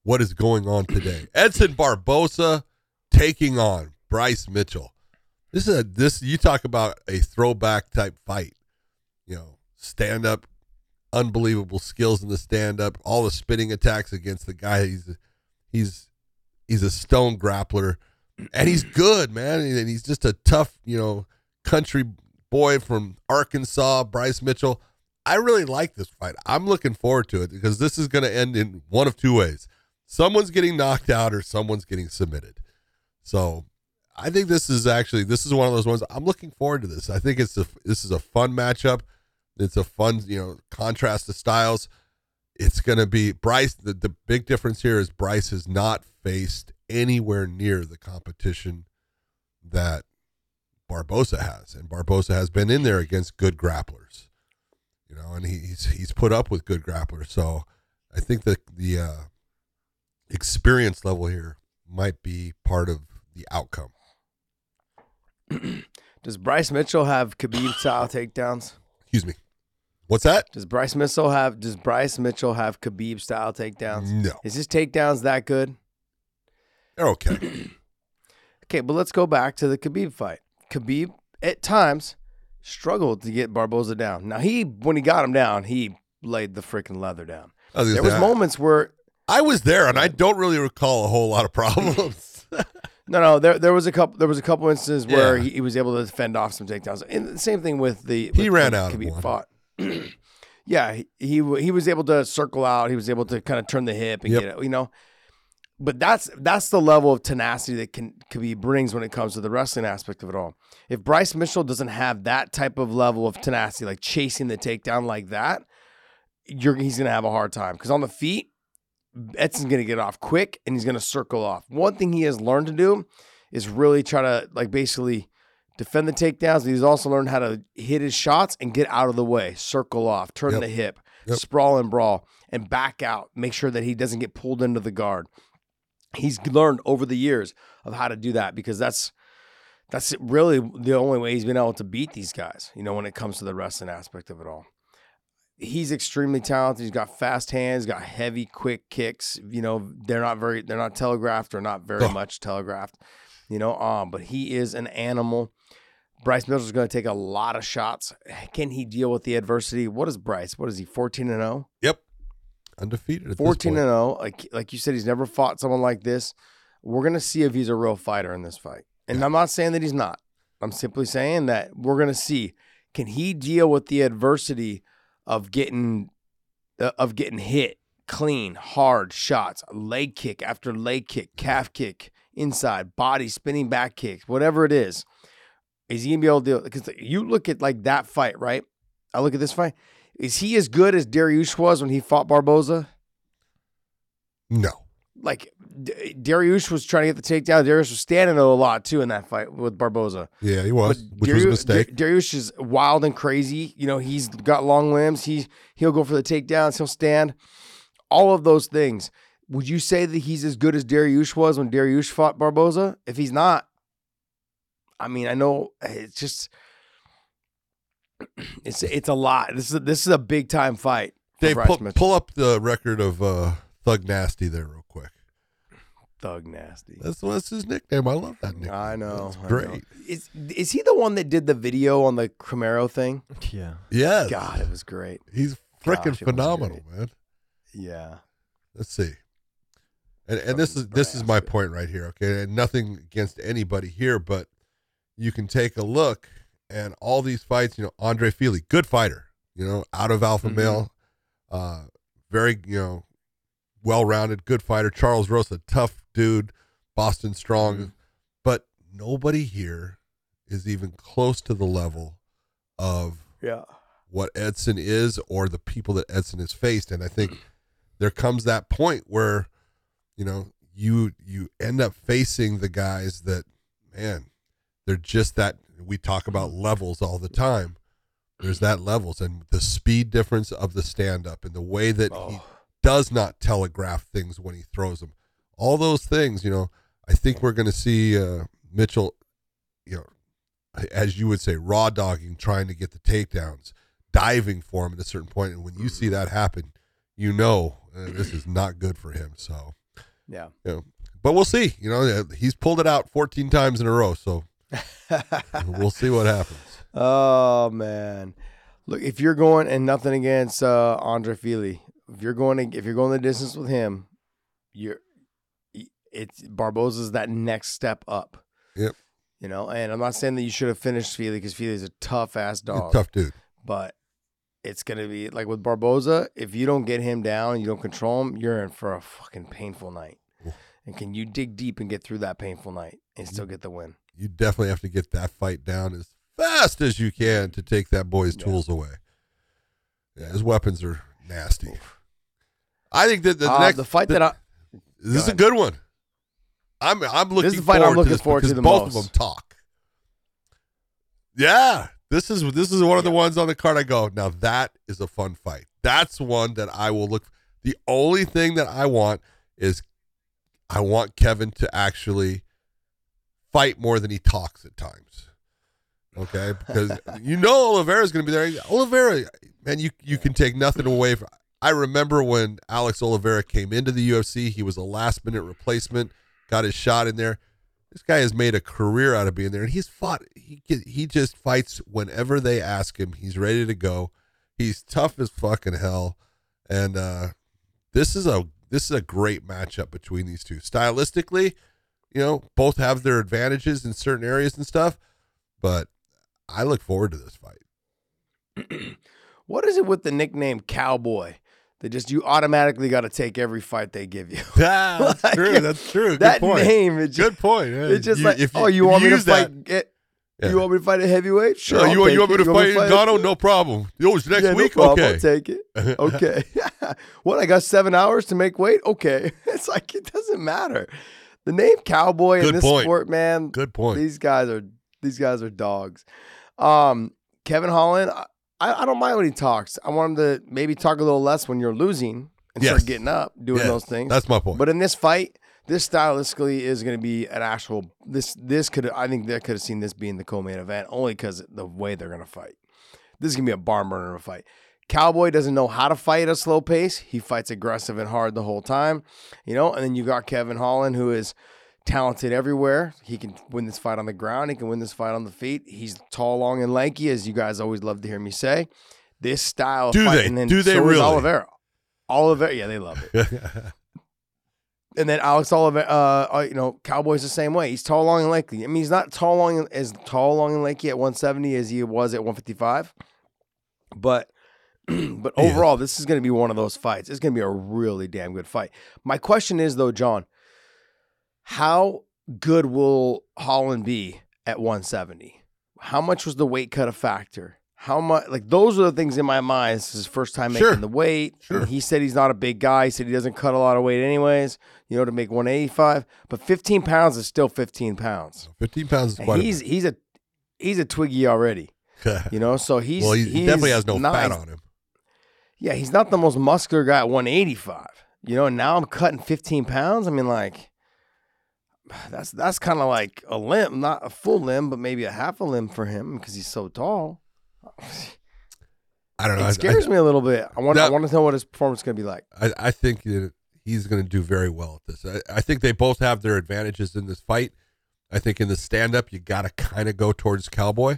what is going on today. Edson Barboza taking on Bryce Mitchell. This is a this you talk about a throwback type fight. You know, stand up, unbelievable skills in the stand up, all the spinning attacks against the guy. He's he's he's a stone grappler, and he's good, man. And he's just a tough, you know, country boy from Arkansas, Bryce Mitchell. I really like this fight. I'm looking forward to it because this is going to end in one of two ways. Someone's getting knocked out or someone's getting submitted. So, I think this is actually this is one of those ones I'm looking forward to this. I think it's a this is a fun matchup. It's a fun, you know, contrast of styles. It's going to be Bryce the, the big difference here is Bryce has not faced anywhere near the competition that Barbosa has, and Barbosa has been in there against good grapplers, you know, and he's he's put up with good grapplers. So I think that the uh, experience level here might be part of the outcome. Does Bryce Mitchell have Khabib style takedowns? Excuse me. What's that? Does Bryce Mitchell have Does Bryce Mitchell have Khabib style takedowns? No, Is his takedowns that good? They're okay. Okay, but let's go back to the Khabib fight. Khabib at times struggled to get Barboza down. Now he when he got him down, he laid the freaking leather down. There was I- moments where I was there, and I don't really recall a whole lot of problems. No, no. There, there was a couple. There was a couple instances where Yeah. he, he was able to fend off some takedowns. And the same thing with the. He ran out of Khabib. Fought. yeah, he, he he was able to circle out. He was able to kind of turn the hip and Yep. get it. You know, but that's that's the level of tenacity that can Khabib brings when it comes to the wrestling aspect of it all. If Bryce Mitchell doesn't have that type of level of tenacity, like chasing the takedown like that, you're he's gonna have a hard time because on the feet, Edson's gonna get off quick and he's gonna circle off. One thing he has learned to do is really try to like basically defend the takedowns. He's also learned how to hit his shots and get out of the way, circle off, turn Yep. the hip, Yep. sprawl and brawl, and back out. Make sure that he doesn't get pulled into the guard. He's learned over the years of how to do that because that's that's really the only way he's been able to beat these guys. You know, when it comes to the wrestling aspect of it all he's extremely talented. He's got fast hands, got heavy, quick kicks. You know, they're not very, they're not telegraphed or not very much telegraphed. You know, um, but he is an animal. Bryce Mitchell's going to take a lot of shots. Can he deal with the adversity? What is Bryce? What is he? Fourteen and zero. yep, undefeated. At this 14 point. and 0 like like you said he's never fought someone like this. We're going to see if he's a real fighter in this fight. And i'm not saying that he's not. I'm simply saying that we're going to see can he deal with the adversity of getting uh, of getting hit clean hard shots leg kick after leg kick calf kick inside body spinning back kicks whatever it is. Is he going to be able to it because you look at like that fight right? I look at this fight Is he as good as Dariush was when he fought Barboza? No. Like D- Dariush was trying to get the takedown. Dariush was standing a lot too in that fight with Barboza. Yeah, he was, But which was a mistake. Dar- Dariush is wild and crazy. You know, he's got long limbs. He he'll go for the takedowns. He'll stand. All of those things. Would you say that he's as good as Dariush was when Dariush fought Barboza? If he's not, I mean, I know it's just it's it's a lot. This is this is a big time fight. Dave, Bryce pull, Mitchell. pull up the record of uh, Thug Nasty there, real quick. Thug nasty. That's that's his nickname. I love that nickname. I know. It's I know. great. Is is he the one that did the video on the Camaro thing? Yeah. Yes. God, it was great. He's freaking it phenomenal, man. Yeah. Let's see. And and this is this is my point right here. Okay, and nothing against anybody here, but you can take a look and all these fights. You know, Andre Fili, good fighter. You know, out of alpha Mhm. male, uh, very you know, well rounded, good fighter. Charles Rosa, tough dude, Boston strong, Mhm. but nobody here is even close to the level of Yeah. what Edson is or the people that Edson has faced. And I think there comes that point where, you know, you you end up facing the guys that, man, they're just that we talk about levels all the time. There's that levels and the speed difference of the stand up and the way that he Oh. does not telegraph things when he throws them. All those things, you know, I think we're going to see uh, Mitchell, you know, as you would say, raw dogging, trying to get the takedowns, diving for him at a certain point. And when you see that happen, you know uh, this is not good for him. So, Yeah. you know, but we'll see. You know, he's pulled it out 14 times in a row. So we'll see what happens. oh man. Look, if you're going and nothing against uh, Andre Fili, if you're going to, if you're going the distance with him, you're it's Barboza's that next step up. Yep. You know, and I'm not saying that you should have finished Fili because Fili's a tough ass He's a dog. tough dude. but it's gonna be like with Barboza. If you don't get him down, you don't control him, you're in for a fucking painful night. And can you dig deep and get through that painful night and still get the win? You definitely have to get that fight down as fast as you can to take that boy's Yeah. tools away. Yeah, his weapons are nasty. I think that the Uh, next the fight the- that I This is a good one. I'm I'm looking This is the fight I'm forward looking to this forward to the both most. of them talk. Yeah, this is this is one of the ones on the card. I go now. That is a fun fight. That's one that I will look. The only thing that I want is I want Kevin to actually fight more than he talks at times. Okay, because you know Oliveira's going to be there. Oliveira, man, you you can take nothing away from. I remember when Alex Oliveira came into the UFC. He was a last minute replacement. Got his shot in there. This guy has made a career out of being there, and he's fought. He he just fights whenever they ask him. He's ready to go. He's tough as fucking hell, and uh, this is a this is a great matchup between these two. Stylistically, you know, both have their advantages in certain areas and stuff, but I look forward to this fight. what is it with the nickname Cowboy? That just you automatically got to take every fight they give you. Yeah, that's Like, true. That's true. Good that point. name, it just, Good point. Yeah. it's just You- like, if oh, you want me to that- fight? Get, Yeah. You want me to fight a heavyweight? Sure. Oh, I'll you, you want me to fight Ngannou? No problem. Oh, it's next Yeah, no week. problem. okay. I'll take it. Okay. what? I got seven hours to make weight. Okay. It's like it doesn't matter. The name Cowboy Good in this point. sport, man. Good point. These guys are these guys are dogs. Um, Kevin Holland, I, I don't mind when he talks. I want him to maybe talk a little less when you're losing and Yes. start getting up, doing Yes, those things. That's my point. But in this fight, this stylistically is going to be an actual. This this could I think they could have seen this being the co-main event only because the way they're going to fight. This is going to be a barn burner of a fight. Cowboy doesn't know how to fight at a slow pace. He fights aggressive and hard the whole time, you know. And then you got Kevin Holland, who is talented everywhere. He can win this fight on the ground. He can win this fight on the feet. He's tall, long, and lanky, as you guys always love to hear me say. This style of Do fight, they? Do they so is really? Oliveira. Oliveira, yeah, they love it. And then Alex Oliver, uh, uh, you know, Cowboys the same way. He's tall, long, and lanky. I mean, he's not tall, long, and- as tall, long, and lanky at 170 as he was at 155. But, but overall, this is going to be one of those fights. It's going to be a really damn good fight. My question is though, John, how good will Holland be at 170? How much was the weight cut a factor? how much like those are the things in my mind. This is his first time making Sure. the weight. Sure. He said he's not a big guy. He said he doesn't cut a lot of weight anyways, you know, to make 185. But 15 pounds is still 15 pounds. 15 pounds is quite he's he's a he's a twiggy already. You know, so he's well, he, he definitely has no not- fat on him. Yeah, he's not the most muscular guy at 185. You know, now I'm cutting 15 pounds. I mean, like that's that's kind of like a limb, not a full limb, but maybe a half a limb for him because he's so tall. I don't know. It scares me a little bit. I want I want to know what his performance is going to be like. I, I think that he's going to do very well at this. I, I think they both have their advantages in this fight. I think in the stand up, you got to kind of go towards Cowboy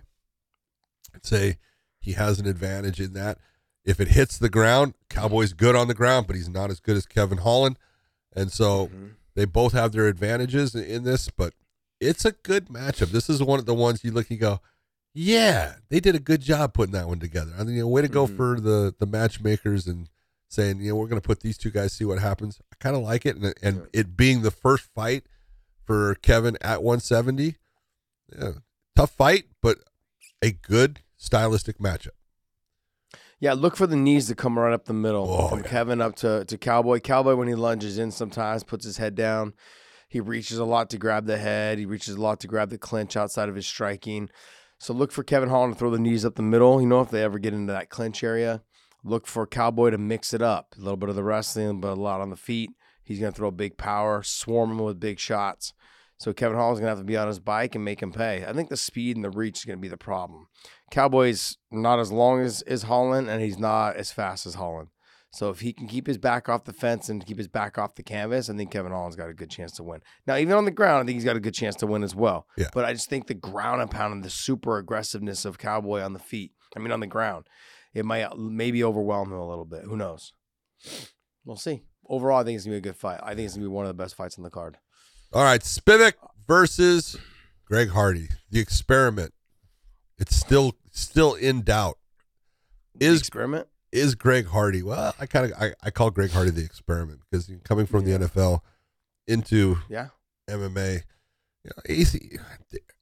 and say he has an advantage in that. If it hits the ground, Cowboy's good on the ground, but he's not as good as Kevin Holland. And so they both have their advantages in, this, but it's a good matchup. This is one of the ones you look and go, yeah, they did a good job putting that one together. I mean, you know, way to go Mhm. for the the matchmakers and saying, you know, we're going to put these two guys, see what happens. I kind of like it, and and Yeah. it being the first fight for Kevin at 170, yeah, tough fight, but a good stylistic matchup. Yeah, look for the knees to come right up the middle Oh, from yeah. Kevin up to, to Cowboy. Cowboy, when he lunges in, sometimes puts his head down. He reaches a lot to grab the head. He reaches a lot to grab the clinch outside of his striking. So look for Kevin Holland to throw the knees up the middle. You know, if they ever get into that clinch area, look for Cowboy to mix it up. A little bit of the wrestling, but a lot on the feet. He's going to throw big power, swarm him with big shots. So Kevin Holland's going to have to be on his bike and make him pay. I think the speed and the reach is going to be the problem. Cowboy's not as long as, as Holland, and he's not as fast as Holland. So if he can keep his back off the fence and keep his back off the canvas, I think Kevin Holland's got a good chance to win. Now, even on the ground, I think he's got a good chance to win as well. Yeah. But I just think the ground and pound and the super aggressiveness of Cowboy on the feet, I mean on the ground, it might maybe overwhelm him a little bit. Who knows? We'll see. Overall, I think it's gonna be a good fight. I think it's gonna be one of the best fights on the card. All right, Spivak versus Greg Hardy. The experiment. It's still still in doubt. Is experiment? is Greg Hardy? Well, I kind of I, I call Greg Hardy the experiment because coming from Yeah. the NFL into Yeah. MMA, you know, he's,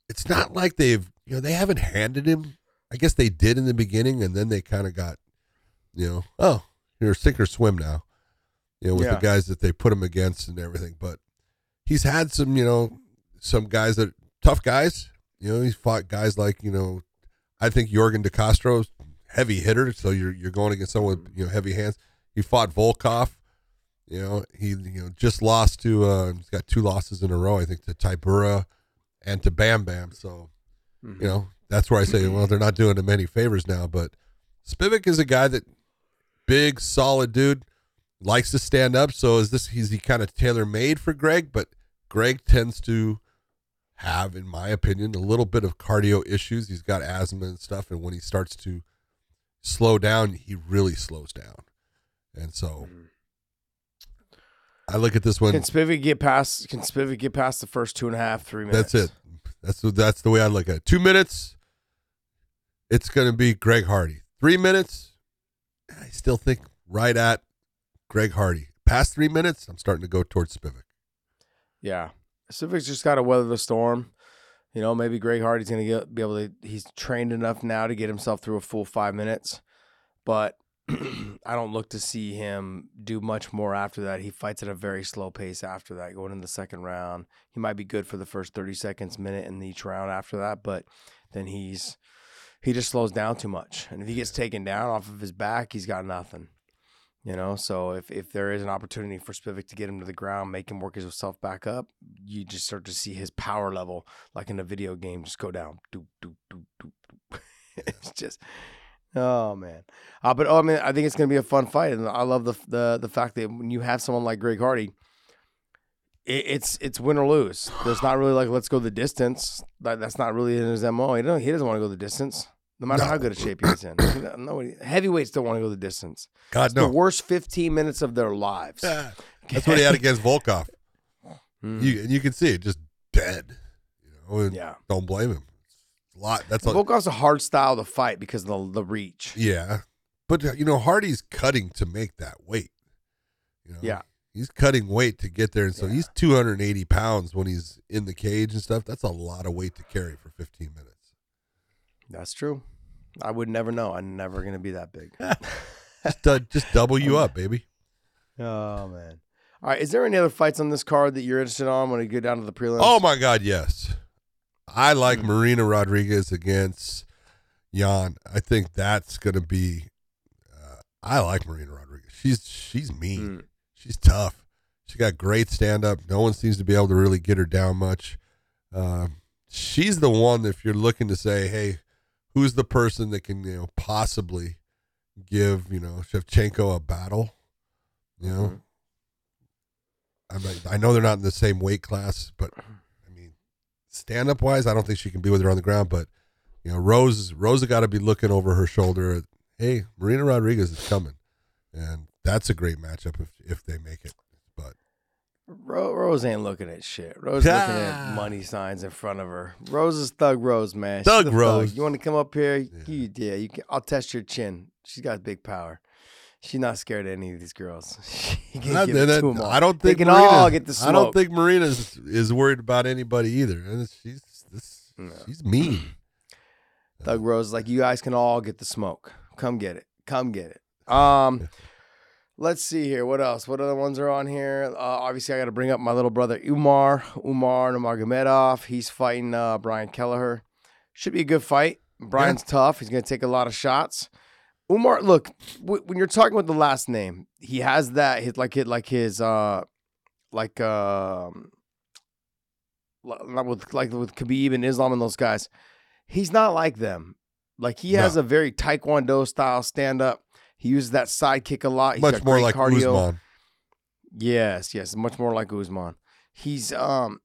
it's not like they've you know they haven't handed him. I guess they did in the beginning, and then they kind of got you know oh you're sink or swim now, you know with Yeah. the guys that they put him against and everything. But he's had some you know some guys that tough guys. You know he's fought guys like you know I think Yorgan De Castro's heavy hitter, so you're you're going against someone with you know heavy hands. He fought Volkov. You know, he you know just lost to uh he's got two losses in a row, I think, to Tybura and to Bam Bam. So, you know, that's where I say, well, they're not doing him any favors now. But Spivak is a guy that big, solid dude, likes to stand up. So is this he's he kind of tailor made for Greg, but Greg tends to have, in my opinion, a little bit of cardio issues. He's got asthma and stuff, and when he starts to slow down, he really slows down. And so hmm. I look at this one. Can Spivak get past? Can Spivak get past the first two and a half, three minutes? That's it. That's the- that's the way I look at it. Two minutes, it's going to be Greg Hardy. Three minutes, I still think right at Greg Hardy. Past three minutes, I'm starting to go towards Spivak. Yeah, Spivak's just got to weather the storm. You know, maybe Greg Hardy's going to get be able to. He's trained enough now to get himself through a full five minutes, but I don't look to see him do much more after that. He fights at a very slow pace after that, going in the second round. He might be good for the first thirty seconds, minute in each round after that, but then he's he just slows down too much. And if he gets taken down off of his back, he's got nothing. You know, so if, if there is an opportunity for Spivak to get him to the ground, make him work himself back up, you just start to see his power level, like in a video game, just go down. Doop, doop, doop, doop, doop. it's just, oh man. Uh, but oh, I mean, I think it's gonna be a fun fight, and I love the the the fact that when you have someone like Greg Hardy, it, it's it's win or lose. There's not really like let's go the distance. That, that's not really in his mo. He don't he doesn't want to go the distance, no matter No. how good a shape he's in. Nobody heavyweights don't want to go the distance God, the no. worst 15 minutes of their lives. That's what he had against Volkov. Mm. You, and you can see it just dead. You know, and yeah. don't blame him. It's a lot. That's a, Volkov's a hard style to fight because of the, the reach. Yeah, but you know Hardy's cutting to make that weight. You know? Yeah. he's cutting weight to get there, and so Yeah. he's 280 pounds when he's in the cage and stuff. That's a lot of weight to carry for 15 minutes. That's true. I would never know. I'm never gonna be that big. Just, uh, just double you up, baby. oh man. All right. Is there any other fights on this card that you're interested on when we get down to the prelims? Oh my God, yes. I like Hmm. Marina Rodriguez against Yan. I think that's going to be. Uh, I like Marina Rodriguez. She's she's mean. Mm. She's tough. She got great stand up. No one seems to be able to really get her down much. Um, she's the one. If you're looking to say, hey, who's the person that can you know possibly give you know Shevchenko a battle? You know, Mhm. I'm like, I know they're not in the same weight class, but I mean, stand up wise, I don't think she can be with her on the ground. But you know, Rose Rosa got to be looking over her shoulder. At, hey, Marina Rodriguez is coming, and that's a great matchup if if they make it. Ro- Rose ain't looking at shit. Rose looking Ah. at money signs in front of her. Rose is Thug Rose, man. Thug Rose. You want to come up here? Yeah. You, yeah, you can. I'll test your chin. She's got big power. She's not scared of any of these girls. She can I, give it to and 'em all. I don't think They can Marina, all get the smoke. I don't think Marina is, worried about anybody either. And she's this, No. she's mean. Thug Rose is like, you guys can all get the smoke. Come get it. Come get it. Um, let's see here. What else? What other ones are on here? Uh, obviously, I got to bring up my little brother Umar, Umar Nurmagomedov. He's fighting uh, Brian Kelleher. Should be a good fight. Brian's tough. He's going to take a lot of shots. Umar, look, w- when you're talking with the last name, he has that his like it like his uh like um li- not with like with Khabib and Islam and those guys. He's not like them. Like he has a very taekwondo style stand up. He uses that side kick a lot. He's Much more like cardio. Usman. Yes, yes, much more like Usman. He's um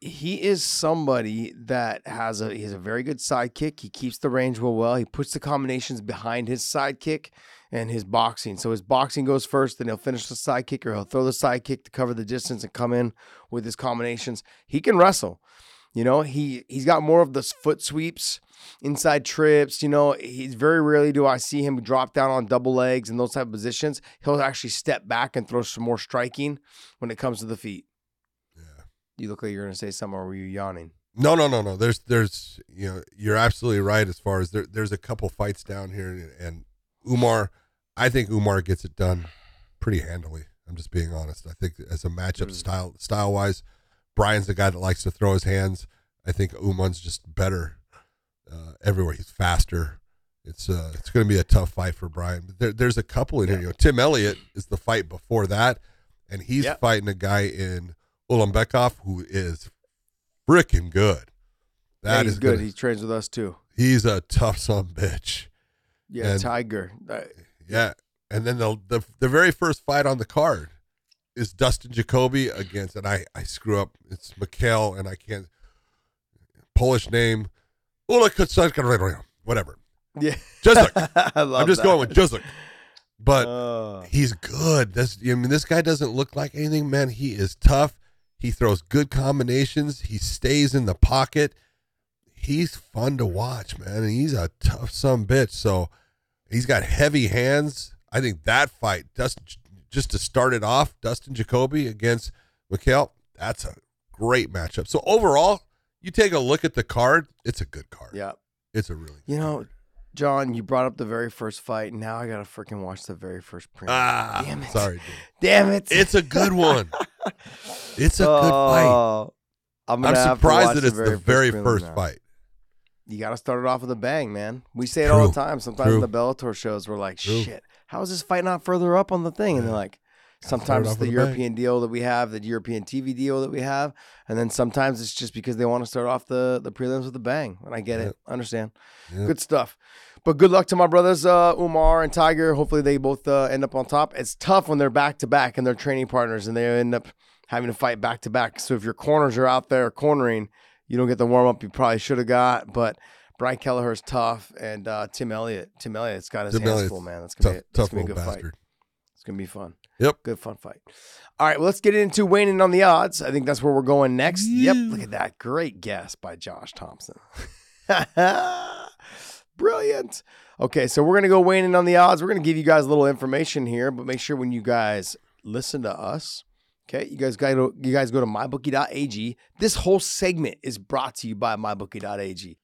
he is somebody that has a he has a very good sidekick. He keeps the range real well. He puts the combinations behind his sidekick and his boxing. So his boxing goes first, then he'll finish the sidekick or he'll throw the sidekick to cover the distance and come in with his combinations. He can wrestle. You know, he he's got more of the foot sweeps, inside trips. You know, he's very rarely do I see him drop down on double legs and those type of positions. He'll actually step back and throw some more striking when it comes to the feet. Yeah. You look like you're gonna say something, or were you yawning? No, no, no, no. There's, there's, you know, you're absolutely right. As far as there, there's a couple fights down here, and, and Umar, I think Umar gets it done pretty handily. I'm just being honest. I think as a matchup Mm. style, style wise, Brian's the guy that likes to throw his hands. I think Umar's just better uh, everywhere. He's faster. It's uh, it's going to be a tough fight for Brian. There, there's a couple in here. You know, Tim Elliott is the fight before that, and he's fighting a guy in Ulanbekov who is freaking good. Yeah, That he's is good. gonna- He trains with us too. he's a tough son bitch. Yeah, And- Tiger. Uh, Yeah, and then the the the very first fight on the card is Dustin Jacoby against, and I I screw up. It's Mikhail, and I can't Polish name. Ula whatever. yeah, Juzuk. I I'm just that. going with Juzuk. But Uh, he's good. This I mean, this guy doesn't look like anything, man. He is tough. He throws good combinations. He stays in the pocket. He's fun to watch, man. And he's a tough some bitch. So he's got heavy hands. I think that fight, Dustin, just to start it off, Dustin Jacoby against Mikhail, that's a great matchup. So overall, you take a look at the card. It's a good card. yeah. It's a really You know, card. John, you brought up the very first fight. Now I gotta freaking watch the very first print. Ah, damn it! sorry, dude. Damn it! It's a good one. It's a good fight. Oh, I'm, I'm to surprised that it's the very prelim first now. fight. You got to start it off with a bang, man. We say it all the time. Sometimes True. the Bellator shows, we're like, True. shit, how is this fight not further up on the thing? And they're like, sometimes it's the bang. European deal that we have, the European TV deal that we have, and then sometimes it's just because they want to start off the the prelims with a bang. And I get Yep. it, understand. Yep. Good stuff. But good luck to my brothers, uh, Umar and Tiger. Hopefully they both uh, end up on top. It's tough when they're back to back and they're training partners and they end up having to fight back to back. So if your corners are out there cornering, you don't get the warm up you probably should have got. But Brian Kelleher's tough, and uh, Tim Elliott. Tim Elliott's got his Tim hands Elliott's full, man. That's gonna be, that's tough gonna be a good fight. bastard. It's gonna be fun. Yep. Good fun fight. All right, well, let's get into in on the odds. I think that's where we're going next. Yep, look at that. Great guess by Josh Thompson. Brilliant. Okay, so we're gonna go in on the odds. We're gonna give you guys a little information here, but make sure when you guys listen to us, okay, you guys go to you guys go to mybookie.ag. This whole segment is brought to you by mybookie.ag.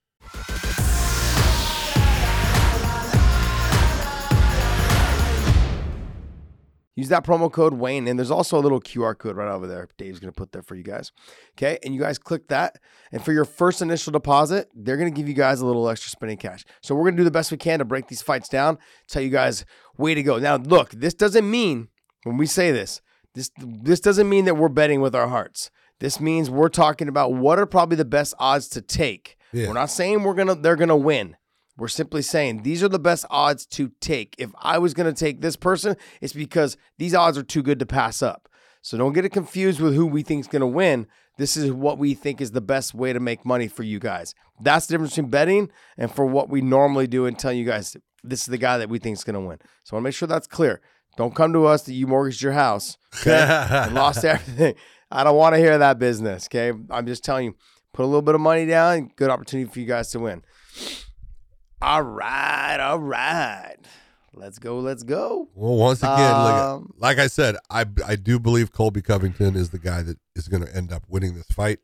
Use that promo code Wayne, and there's also a little QR code right over there. Dave's gonna put there for you guys. Okay, and you guys click that, and for your first initial deposit, they're gonna give you guys a little extra spending cash. So we're gonna do the best we can to break these fights down. Tell you guys way to go. Now, look, this doesn't mean when we say this, this this doesn't mean that we're betting with our hearts. This means we're talking about what are probably the best odds to take. Yeah. We're not saying we're gonna they're gonna win. We're simply saying these are the best odds to take. If I was gonna take this person, it's because these odds are too good to pass up. So don't get it confused with who we think is gonna win. This is what we think is the best way to make money for you guys. That's the difference between betting and for what we normally do and tell you guys this is the guy that we think is gonna win. So I want to make sure that's clear. Don't come to us that you mortgaged your house okay, and lost everything. I don't want to hear that business. Okay, I'm just telling you, put a little bit of money down. Good opportunity for you guys to win. All right, all right. Let's go. Let's go. Well, once again, like, Um, like I said, I I do believe Colby Covington is the guy that is going to end up winning this fight.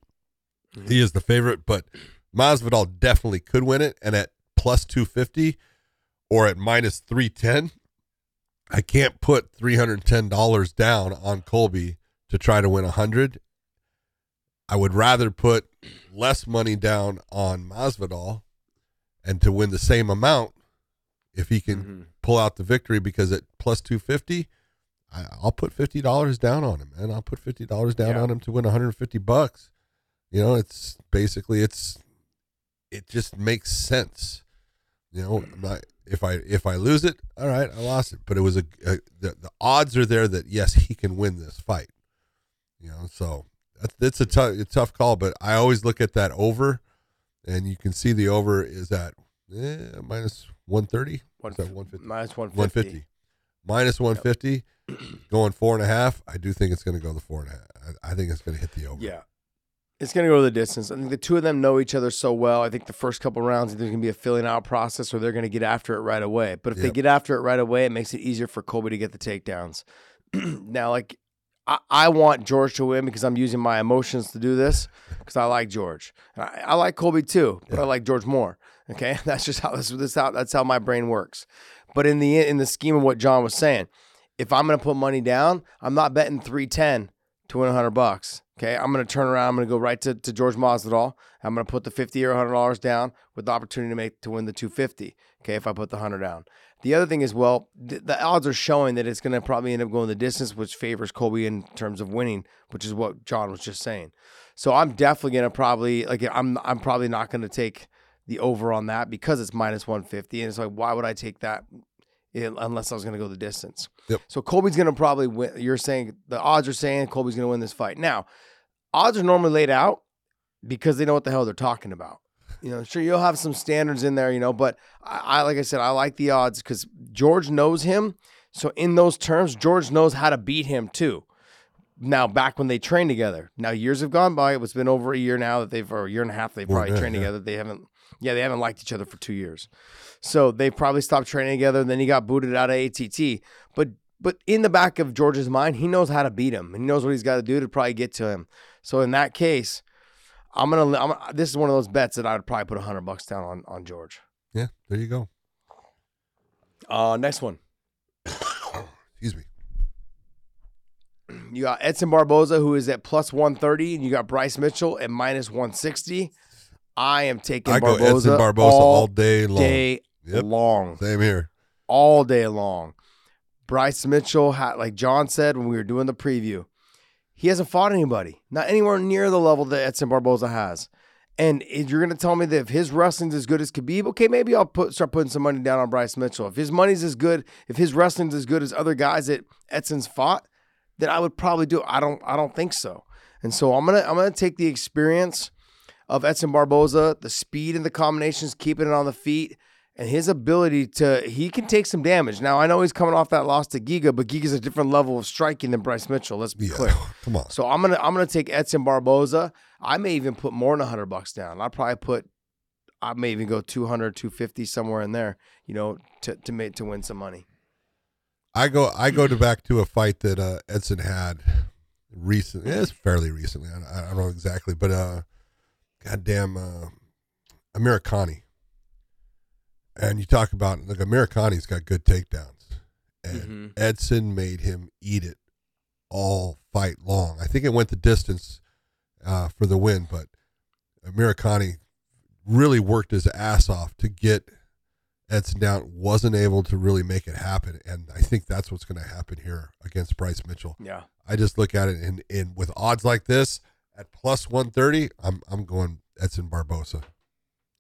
Mm-hmm. He is the favorite, but Masvidal definitely could win it. And at plus two fifty or at minus three ten, I can't put three hundred ten dollars down on Colby to try to win a hundred. I would rather put less money down on Masvidal and to win the same amount if he can Mhm. pull out the victory because at plus 250 I, I'll put $50 down on him and i'll put $50 down Yeah. on him to win 150 bucks. You know it's basically it's it just makes sense. You know I'm not if i if i lose it all right i lost it. But it was a, a the, the odds are there that yes he can win this fight. You know so that's, that's a tough tough call but i always look at that over and you can see the over is at eh, minus 130 One, Is that 150 minus 150. 150 minus 150 going four and a half i do think it's going to go the four and a half i, I think it's going to hit the over Yeah. It's going to go the distance. I think the two of them know each other so well. I think the first couple rounds, there's going to be a filling out process or they're going to get after it right away. But if they get after it right away, it makes it easier for Colby to get the takedowns. now, like, I, I want George to win because I'm using my emotions to do this because I like George. And I, I like Colby too, but I like George more. Okay. That's just how this, this how that's how my brain works. But in the in the scheme of what John was saying, if I'm going to put money down, I'm not betting 310 to win 100 bucks. Okay, I'm going to turn around. I'm going to go right to, to George Masvidal. I'm going to put the 50 or 100 dollars down with the opportunity to make to win the 250. Okay, if I put the 100 down. The other thing is, well, th- the odds are showing that it's going to probably end up going the distance, which favors Colby in terms of winning, which is what John was just saying. So I'm definitely going to probably like I'm I'm probably not going to take the over on that because it's minus 150, and it's like why would I take that unless I was going to go the distance? Yep. So Colby's going to probably win. You're saying the odds are saying Colby's going to win this fight. Now, odds are normally laid out because they know what the hell they're talking about. You know, sure you'll have some standards in there, you know, but I, I like I said, I like the odds because George knows him. So in those terms, George knows how to beat him too. Now, back when they trained together, now years have gone by. It's been over a year now that they've, or a year and a half, they've probably than that, trained yeah. together. They haven't, yeah, they haven't liked each other for two years. So they probably stopped training together. And then he got booted out of ATT. But but in the back of George's mind, he knows how to beat him, and he knows what he's got to do to probably get to him. So in that case, I'm gonna. I'm, this is one of those bets that I would probably put hundred bucks down on on George. yeah there you go Uh, next one, excuse me you got Edson Barboza, who is at plus one thirty, and you got Bryce Mitchell at minus one sixty. I am taking i go Barboza, edson barboza all, all day long day Yep. long. same here all day long. Bryce Mitchell had, like John said when we were doing the preview, he hasn't fought anybody, not anywhere near the level that Edson Barboza has. And if you're going to tell me that if his wrestling's as good as Khabib, okay, maybe I'll put start putting some money down on Bryce Mitchell. If his money's as good, if his wrestling's as good as other guys that Edson's fought, then I would probably do. It. I don't. I don't think so. And so I'm gonna I'm gonna take the experience of Edson Barboza, the speed and the combinations, keeping it on the feet, and his ability to he can take some damage. Now I know he's coming off that loss to Giga, but Giga's a different level of striking than Bryce Mitchell. Let's be yeah clear. come on So I'm gonna I'm gonna take Edson Barboza. I may even put more than hundred bucks down. I'll probably put I may even go 200, 250 somewhere in there, you know, to to make to win some money. I go I go to back to a fight that uh, Edson had recently. It's fairly recently. I, I don't know exactly, but uh, goddamn uh, Americani. And you talk about like Americani's got good takedowns, and Mhm. Edson made him eat it all fight long. I think it went the distance uh, for the win, but Americani really worked his ass off to get Edson down. Wasn't able to really make it happen, and I think that's what's going to happen here against Bryce Mitchell. Yeah. I just look at it and, and with odds like this at plus one thirty, I'm I'm going Edson Barboza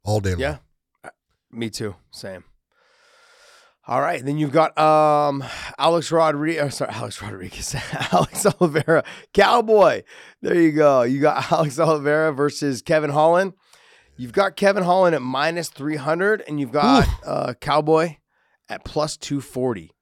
all day long. Yeah. Uh, Me too. Same. All right. Then you've got um Alex Rodriguez. Sorry, Alex Rodriguez. Alex Oliveira. Cowboy. There you go. You got Alex Oliveira versus Kevin Holland. You've got Kevin Holland at minus 300, and you've got uh, Cowboy at plus 240.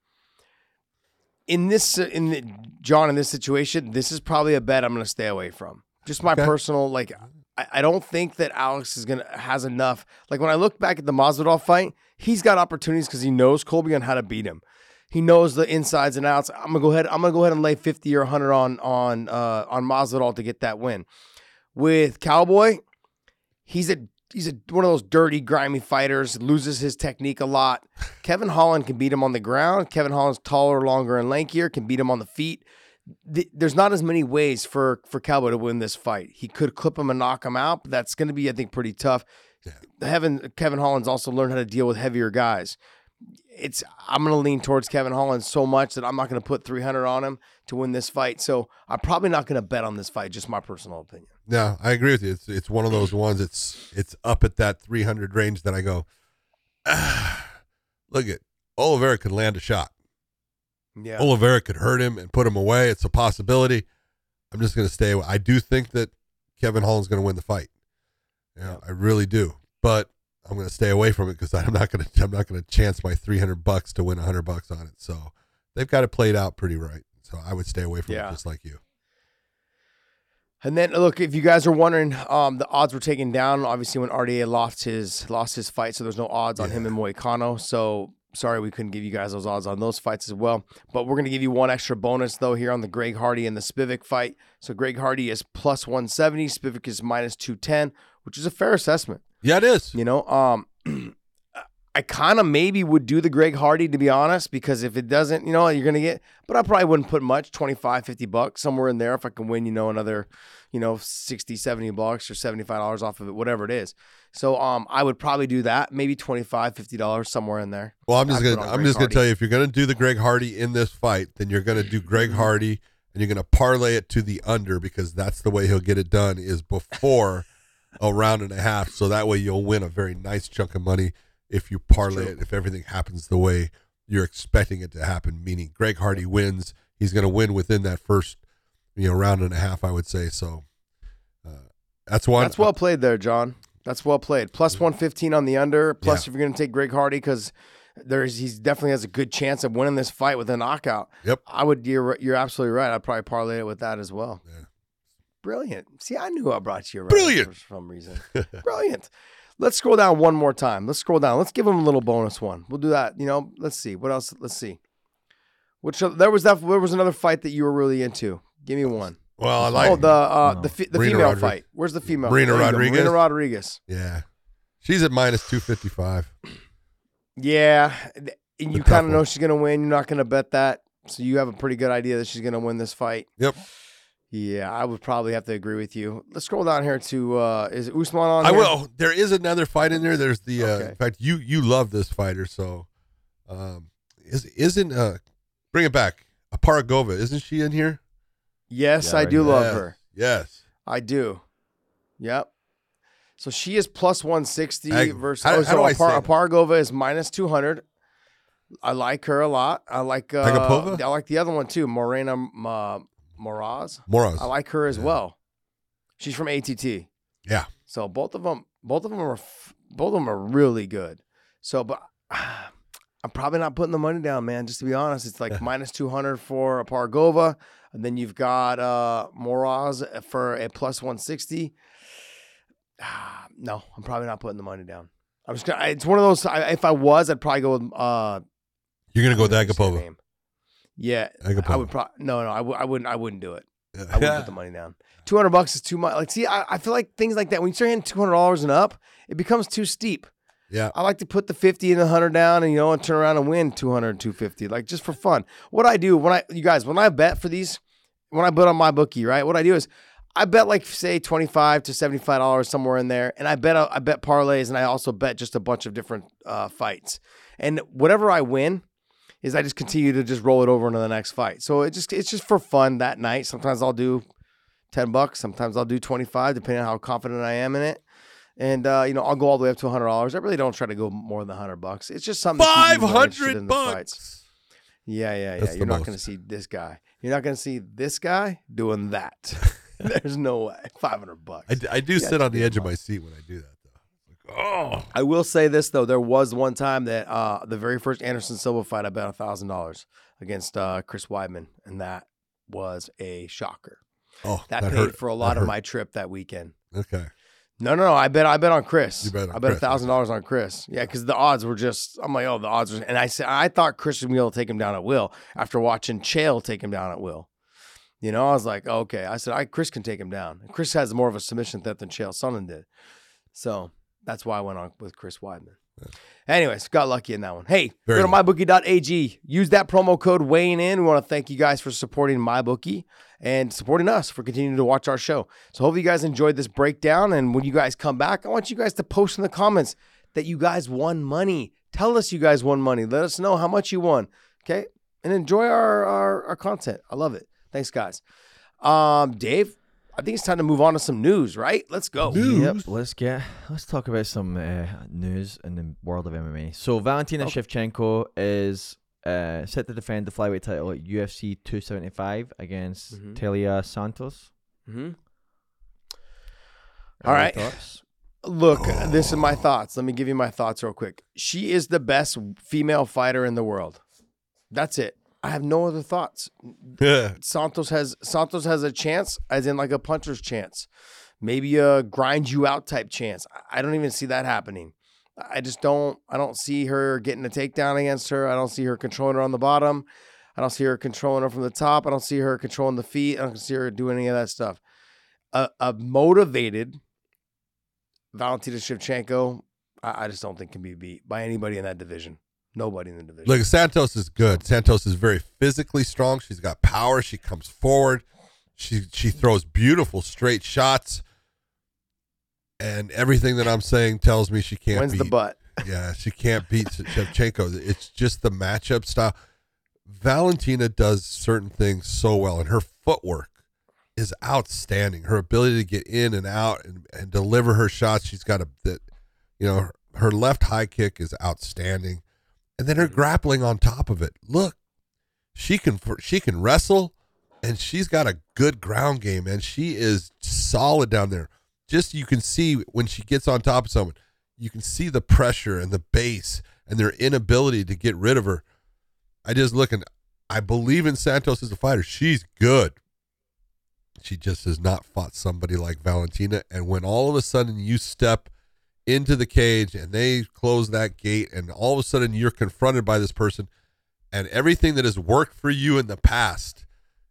In this, in the, John, in this situation, this is probably a bet I'm going to stay away from. Just my Okay. personal, like, I, I don't think that Alex is gonna has enough. Like when I look back at the Masvidal fight, he's got opportunities because he knows Colby on how to beat him. He knows the insides and outs. I'm gonna go ahead. I'm gonna go ahead and lay 50 or 100 on on uh, on Masvidal to get that win. With Cowboy, he's a he's a, one of those dirty, grimy fighters. Loses his technique a lot. Kevin Holland can beat him on the ground. Kevin Holland's taller, longer, and lankier. Can beat him on the feet. Th- There's not as many ways for for Cowboy to win this fight. He could clip him and knock him out, but that's going to be, I think, pretty tough. Heaven, Kevin Holland's also learned how to deal with heavier guys. It's I'm going to lean towards Kevin Holland so much that I'm not going to put 300 on him to win this fight. So I'm probably not going to bet on this fight. Just my personal opinion. No, I agree with you. It's it's one of those ones. It's it's up at that 300 range that I go. Ah, look at Oliveira could land a shot. Yeah. Oliveira could hurt him and put him away. It's a possibility. I'm just going to stay. away. I do think that Kevin Holland's going to win the fight. Yeah, I really do. But I'm going to stay away from it because I'm not going to. I'm not going to chance my 300 bucks to win 100 bucks on it. So they've got it played out pretty right. So I would stay away from Yeah. it just like you. And then look, if you guys are wondering, um, the odds were taken down. Obviously, when RDA lost his lost his fight, so there's no odds on him and Moicano. So sorry we couldn't give you guys those odds on those fights as well. But we're gonna give you one extra bonus though here on the Greg Hardy and the Spivak fight. So Greg Hardy is plus 170, Spivak is minus 210, which is a fair assessment. Yeah, it is. You know, um, I kind of maybe would do the Greg Hardy to be honest, because if it doesn't, you know, you're gonna get. But I probably wouldn't put much, 25, 50 bucks somewhere in there if I can win, you know, another, you know, 60, 70 bucks or 75 dollars off of it, whatever it is. So, um, I would probably do that, maybe 25, 50 dollars somewhere in there. Well, I'm just I'd gonna I'm Greg just gonna tell you if you're gonna do the Greg Hardy in this fight, then you're gonna do Greg Mm-hmm. Hardy and you're gonna parlay it to the under because that's the way he'll get it done is before a round and a half. So that way you'll win a very nice chunk of money if you parlay it. If everything happens the way you're expecting it to happen, meaning Greg Hardy wins, he's gonna win within that first you know round and a half. I would say so. Uh, that's one. That's well played there, John. That's well played. Plus 115 on the under. Plus, if you're going to take Greg Hardy, because there's he's definitely has a good chance of winning this fight with a knockout. Yep. I would. You're you're absolutely right. I'd probably parlay it with that as well. Yeah. Brilliant. See, I knew I brought you around Brilliant. for some reason. Brilliant. Let's scroll down one more time. Let's scroll down. Let's give them a little bonus one. We'll do that. You know, let's see what else. Let's see. Which there was that there was another fight that you were really into. Give me one. Well, I like oh, the uh, No. the fe- the Marina female Rodriguez. fight. Where's the female? Marina There you go. Rodriguez? Marina Rodriguez. yeah. She's at minus two fifty five. Yeah, and you kind of know she's gonna win. You're not gonna bet that, so you have a pretty good idea that she's gonna win this fight. Yep. Yeah, I would probably have to agree with you. Let's scroll down here to uh is Usman on? I here? will. There is another fight in there. There's the. Uh, Okay. In fact, you you love this fighter, so um, is isn't uh, bring it back. Aparagova, isn't she in here? Yes, Yeah, I right do here. love Yes. her. Yes. I do. Yep. So she is plus 160 Ag- versus how- oh, how so do I Apar- say? Apargova is minus 200. I like her a lot. I like uh, Agapova? I like the other one too, Morena uh, Moraz. Moros. I like her as Yeah. well. She's from ATT. Yeah. So both of them, both of them are, both of them are really good. So, but I'm probably not putting the money down, man. Just to be honest, it's like minus 200 for a Pargova, and then you've got uh Moraz for a plus 160. Ah, no, I'm probably not putting the money down. I'm just gonna. It's one of those. I, if I was, I'd probably go with. uh You're gonna go with Agapova. Yeah, I Agapova. would probably no, no, I w- I wouldn't. I wouldn't do it. I wouldn't put the money down. Two hundred bucks is too much. Like, see, I, I feel like things like that when you start hitting two hundred dollars and up, it becomes too steep. Yeah. I like to put the 50 and the 100 down and, you know, and turn around and win 200, 250, like just for fun. What I do when I, you guys, when I bet for these, when I bet on my bookie, right? What I do is I bet like say 25 to $75 somewhere in there. And I bet, I bet parlays and I also bet just a bunch of different uh, fights. And whatever I win is I just continue to just roll it over into the next fight. So it just, it's just for fun that night. Sometimes I'll do 10 bucks. Sometimes I'll do 25, depending on how confident I am in it. And, uh, you know, I'll go all the way up to $100. I really don't try to go more than 100 bucks. It's just something to keep Five me more interested hundred in the fights. bucks. Yeah, yeah, yeah. That's You're not going to see this guy. You're not going to see this guy doing that. There's no way. 500 bucks. I, d- I do Yeah, sit on the big edge of my seat when I do that, though. Like, oh, I will say this though, there was one time that uh, the very first Anderson Silva fight, I bet a thousand dollars against uh, Chris Weidman, and that was a shocker. oh, That, that paid hurt. for a That lot of hurt. my trip that weekend. Okay. No, no, no. I bet I bet on Chris. You bet on I bet a thousand dollars on Chris. Yeah, because the odds were just. I'm like, oh, the odds were. And I said I thought Chris would be able to take him down at will after watching Chael take him down at will. You know, I was like, oh, okay. I said, I Chris can take him down. Chris has more of a submission threat than Chael Sonnen did. So that's why I went on with Chris Weidman. Anyways, got lucky in that one. Hey, Very go to mybookie.ag. Use that promo code weighing in. We want to thank you guys for supporting MyBookie and supporting us for continuing to watch our show. So hopefully you guys enjoyed this breakdown. And when you guys come back, I want you guys to post in the comments that you guys won money. Tell us you guys won money. Let us know how much you won. Okay. And enjoy our, our, our content. I love it. Thanks, guys. Um, Dave, I think it's time to move on to some news, right? Let's go. News. Yep, let's get let's talk about some uh, news in the world of MMA. So Valentina Okay. Shevchenko is uh, set to defend the flyweight title at UFC 275 against Mhm. Taila Santos. Mm-hmm. All right. thoughts? Look, this is my thoughts. Let me give you my thoughts real quick. She is the best female fighter in the world. That's it. I have no other thoughts. Santos has Santos has a chance, as in like a puncher's chance, maybe a grind you out type chance. I- don't even see that happening. I just don't. I don't see her getting a takedown against her. I don't see her controlling her on the bottom. I don't see her controlling her from the top. I don't see her controlling the feet. I don't see her doing any of that stuff. A, a motivated Valentina Shevchenko, I, I just don't think can be beat by anybody in that division. Nobody in the division. Look, Santos is good. Santos is very physically strong. She's got power. She comes forward. She she throws beautiful straight shots. And everything that I'm saying tells me she can't When's beat. the butt? Yeah, she can't beat Shevchenko. It's just the matchup style. Valentina does certain things so well, and her footwork is outstanding. Her ability to get in and out and, and deliver her shots. She's got a that, you know, her, her left high kick is outstanding, and then her mm-hmm. grappling on top of it. Look, she can she can wrestle, and she's got a good ground game, and she is solid down there. Just you can see when she gets on top of someone you can see the pressure and the base and their inability to get rid of her. I just look and I believe in Santos as a fighter. She's good. She just has not fought somebody like Valentina. And when all of a sudden you step into the cage and they close that gate, and all of a sudden you're confronted by this person, and everything that has worked for you in the past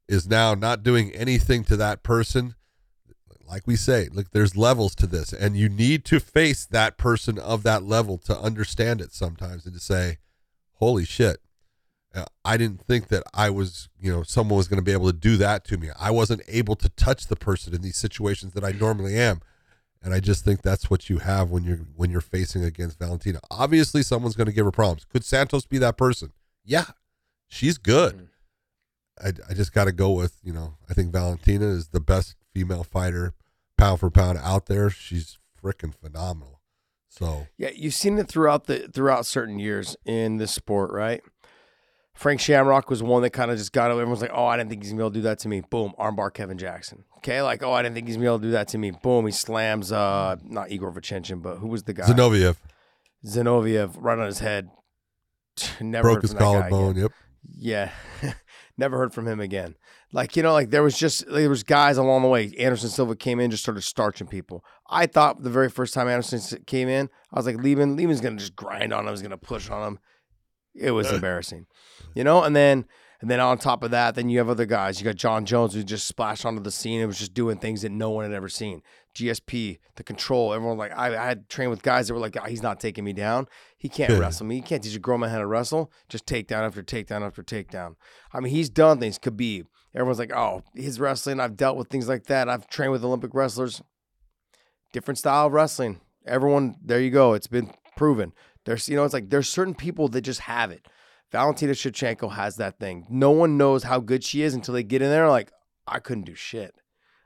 is now not doing anything to that person like we say, look, there's levels to this, and you need to face that person of that level to understand it sometimes and to say, holy shit. uh, I didn't think that I was, you know, someone was going to be able to do that to me. I wasn't able to touch the person in these situations that I normally am. And I just think that's what you have when you're when you're facing against Valentina. Obviously, someone's going to give her problems. Could Santos be that person? Yeah, she's good. Mm. I, I just got to go with, you know, I think Valentina is the best female fighter, pound for pound, out there. She's freaking phenomenal. So, Yeah, you've seen it throughout the throughout certain years in this sport, right? Frank Shamrock was one that kind of just got it. Everyone's like, "Oh, I didn't think he's gonna be able to do that to me." Boom, armbar Kevin Jackson. Okay, like, "Oh, I didn't think he's gonna be able to do that to me." Boom, he slams uh not Igor Vovchanchyn, but who was the guy? Zinoviev Zinoviev right on his head. Never broke his collarbone. Yep. Yeah. Never heard from him again. Like, you know, like there was just there was guys along the way. Anderson Silva came in, just started starching people. I thought the very first time Anderson came in, I was like, Leben, Leben's gonna just grind on him, he's gonna push on him. It was embarrassing. You know, and then and then on top of that, then you have other guys. You got Jon Jones who just splashed onto the scene and was just doing things that no one had ever seen. GSP, the control. Everyone like I, I had trained with guys that were like, "Ah, he's not taking me down. He can't wrestle me. He can't teach a grown man how to wrestle. Just takedown after takedown after takedown. I mean, he's done things. Khabib. Everyone's like, oh, his wrestling. I've dealt with things like that. I've trained with Olympic wrestlers. Different style of wrestling. Everyone, there you go. It's been proven. There's, you know, it's like there's certain people that just have it. Valentina Shevchenko has that thing. No one knows how good she is until they get in there. Like, I couldn't do shit.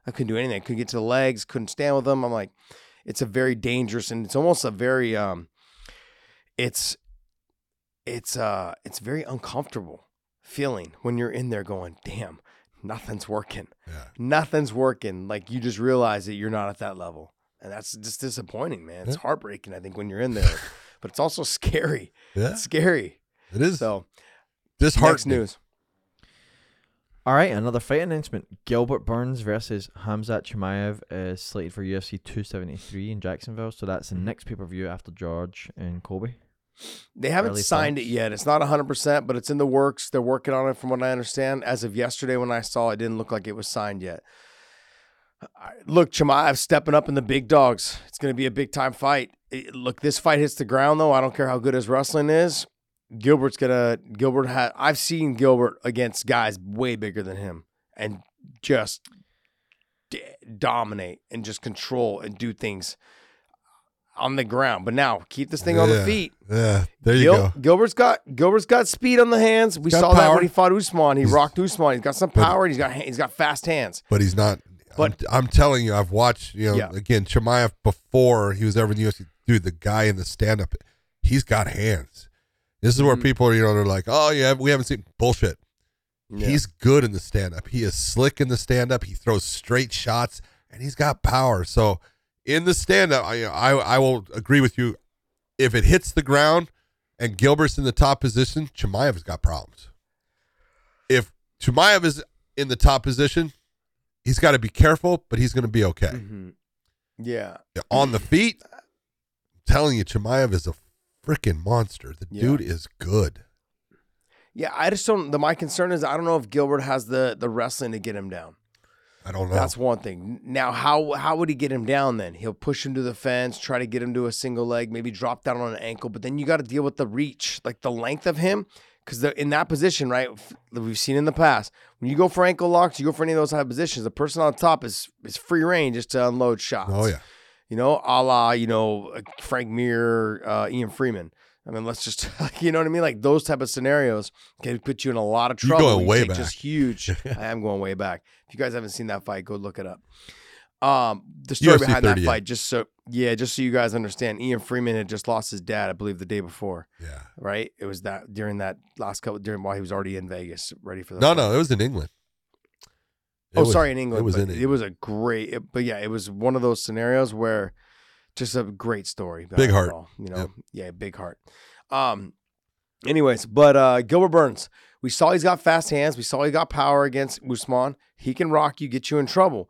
I couldn't do anything. I couldn't get to the legs. Couldn't stand with them. I'm like, it's a very dangerous and it's almost a very um, it's, it's uh, it's very uncomfortable feeling when you're in there going, damn, nothing's working. Yeah. Nothing's working. Like you just realize that you're not at that level. And that's just disappointing, man. It's Yeah. heartbreaking, I think, when you're in there. but it's also scary. Yeah. It's scary. It is So this next news. All right, another fight announcement. Gilbert Burns versus Hamzat Chimaev is slated for UFC 273 in Jacksonville. So that's the next pay per view after George and Colby. They haven't Early signed thoughts? it yet. It's not 100%, but it's in the works. They're working on it from what I understand. As of yesterday when I saw it, it didn't look like it was signed yet. Look, Chimaev stepping up in the big dogs. It's going to be a big time fight. It- look, this fight hits the ground though. I don't care how good his wrestling is. Gilbert's gonna Gilbert had I've seen Gilbert against guys way bigger than him and just d- dominate and just control and do things on the ground. But now keep this thing on the feet. Yeah. There you Gil- go. Gilbert's got Gilbert's got speed on the hands. We got saw that when he fought Usman. He He's- rocked Usman. He's got some power. and he's got he's got fast hands. But he's not. But- I'm, I'm telling you, I've watched. You know, Yeah. again, Chimaev before he was ever in the UFC. Dude, the guy in the stand up, he's got hands. This is where Mhm. people, are, you know, they're like, "Oh yeah, we haven't seen bullshit." Yeah. He's good in the stand up. He is slick in the stand up. He throws straight shots and he's got power. So in the stand up, I, I I will agree with you. If it hits the ground and Gilbert's in the top position, Chimaev has got problems. If Chimaev is in the top position, he's got to be careful, but he's going to be okay. Mhm. Yeah. On the feet, telling you, Chimaev is a freaking monster. The Yeah. dude is good. Yeah, I just don't. The my concern is I don't know if Gilbert has the the wrestling to get him down. I don't know. That's one thing. Now, how how would he get him down? Then he'll push him to the fence, try to get him to a single leg, maybe drop down on an ankle. But then you got to deal with the reach, like the length of him, because in that position, right? f- We've seen in the past when you go for ankle locks, you go for any of those high positions. The person on top is is free range just to unload shots. oh yeah. You know, a la, you know, Frank Mir, uh, Ian Freeman. I mean, let's just, you know what I mean? Like those type of scenarios can put you in a lot of You're trouble. going You way back. Just huge. I am going way back. If you guys haven't seen that fight, go look it up. Um, the story UFC behind that fight, just so yeah, just so you guys understand, Ian Freeman had just lost his dad, I believe, the day before. Yeah. Right? It was that during that last couple during while he was already in Vegas, ready for the No, fight. no, it was in England. Oh, was- sorry, in England. It was in It was a great, it- but yeah, it was one of those scenarios where just a great story. Big heart. all, you know, Yep. yeah, big heart. Um, anyways, but uh, Gilbert Burns, we saw he's got fast hands. We saw he got power against Usman. He can rock you, get you in trouble.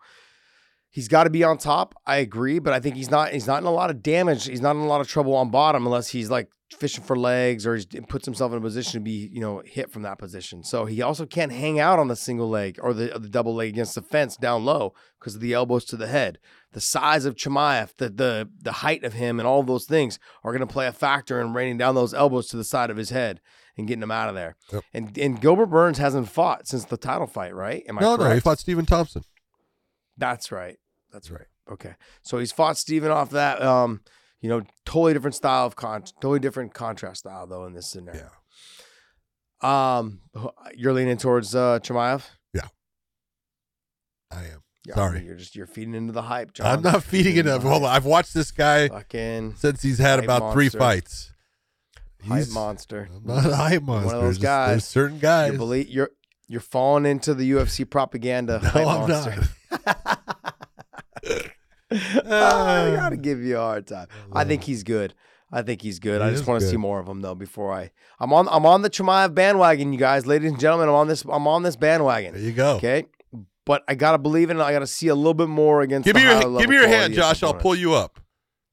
He's got to be on top. I agree, but I think he's not. He's not in a lot of damage. He's not in a lot of trouble on bottom unless he's like fishing for legs or he puts himself in a position to be, you know, hit from that position. So he also can't hang out on the single leg or the, or the double leg against the fence down low because of the elbows to the head. The size of Chimaev, the the the height of him, and all those things are going to play a factor in raining down those elbows to the side of his head and getting him out of there. Yep. And and Gilbert Burns hasn't fought since the title fight, right? Am I no, correct? no, he fought Stephen Thompson. That's right. That's right. Okay. So he's fought Steven off that. Um, you know, totally different style of con, totally different contrast style though in this scenario. Yeah. Um, you're leaning towards uh Chimaev. Yeah, I am. Yeah, Sorry. you're just you're feeding into the hype, John. I'm not feeding it up. Hold on. I've watched this guy Fucking since he's had Hype about three monster. fights. hype He's- monster. I'm not a hype monster. One of those guys. There's certain guys. You believe you're you're falling into the UFC propaganda. no, hype I'm monster. not. I gotta give you a hard time. I think he's good. I think he's good. He I just want to see more of him though. Before I, I'm on, I'm on the Chimaev bandwagon, you guys, ladies and gentlemen. I'm on this, I'm on this bandwagon. There you go. Okay, but I gotta believe in it. I gotta see a little bit more against. Give me your higher give me your hand, quality of Josh. I'll pull you up.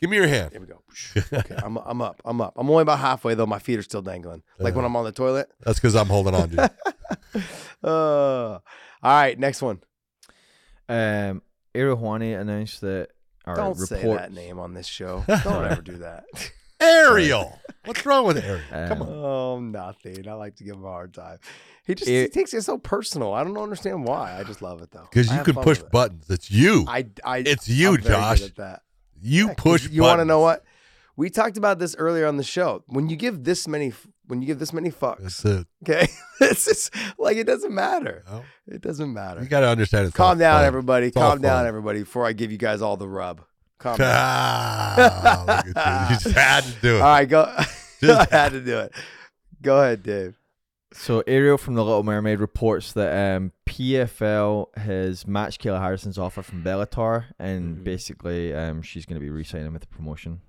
Give me your hand. Here we go. Okay, I'm, I'm up. I'm up. I'm only about halfway though. My feet are still dangling, like when Uh. I'm on the toilet. That's because I'm holding on to you. Uh, all right, next one. Um, Ariel Helwani announced that our Don't say report. that name on this show. Don't ever do that. Ariel. What's wrong with Ariel? Come Um, on. Oh, nothing. I like to give him a hard time. He just It- he takes it so personal. I don't understand why. I just love it though. Because you have can push with it. buttons. It's you. I, I, It's you, I'm very good Josh. at that. you Yeah, 'cause push. You want to know what? We talked about this earlier on the show. When you give this many, when you give this many fucks, That's it. okay, it's just like it doesn't matter. Well, It doesn't matter. you got to understand it's all Calm down, fun. everybody. It's Calm down, fun. everybody. Before I give you guys all the rub. Calm down. Ah, look at you. You just had to do it. all right, go. I Just- had to do it. Go ahead, Dave. So Ariel from The Little Mermaid reports that um, PFL has matched Kayla Harrison's offer from Bellator, and Mhm. basically um, she's going to be re-signing with the promotion.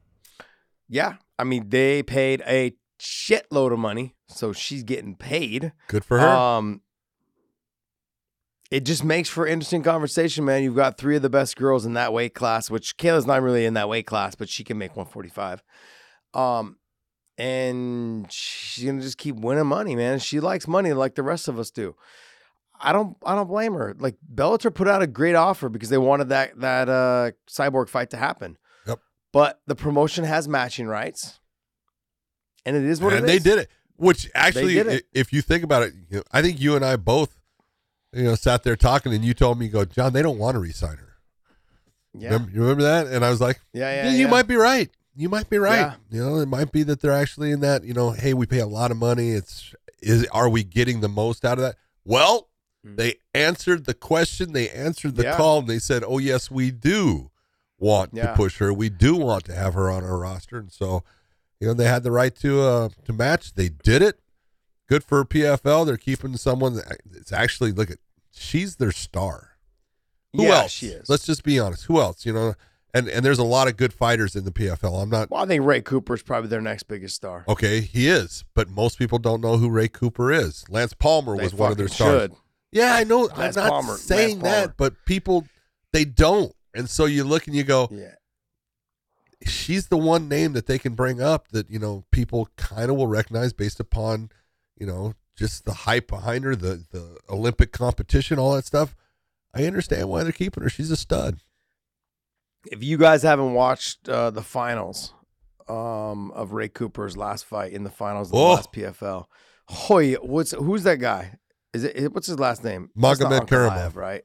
Yeah, I mean they paid a shitload of money, so she's getting paid. Good for her. Um, it just makes for interesting conversation, man. You've got three of the best girls in that weight class, which Kayla's not really in that weight class, but she can make 145. Um, and she's gonna just keep winning money, man. She likes money like the rest of us do. I don't I don't blame her. Like Bellator put out a great offer because they wanted that that uh cyborg fight to happen. Yep. But the promotion has matching rights. And it is what and it they is. did it. Which actually, did it. if you think about it, you know, I think you and I both, you know, sat there talking, and you told me, "Go, John, they don't want to resign her." Yeah. Remember, you remember that? And I was like, Yeah, "Yeah, yeah. you yeah. might be right. You might be right. Yeah. You know, it might be that they're actually in that. You know, hey, we pay a lot of money. It's is are we getting the most out of that? Well, Mm. they answered the question. They answered the Yeah. call, and they said, "Oh yes, we do want to push her. We do want to have her on our roster." And so, you know, they had the right to uh to match. They did it. Good for PFL. They're keeping someone. That, it's actually look at she's their star. Who yeah, else? she is. Let's just be honest. Who else? You know, and and there's a lot of good fighters in the PFL. I'm not Well, I think Ray Cooper is probably their next biggest star. okay. He is, but most people don't know who Ray Cooper is. Lance Palmer They was one of their stars. should. Yeah, I know. Lance I'm not Palmer- saying that, but people they don't, and so you look and you go, Yeah. She's the one name that they can bring up that you know people kind of will recognize based upon you know just the hype behind her, the the Olympic competition, all that stuff. I understand why they're keeping her. She's a stud. If you guys haven't watched uh, the finals um, of Ray Cooper's last fight in the finals of the Oh. last PFL, hoy, what's who's that guy? Is it what's his last name? Magomed Karamov. right?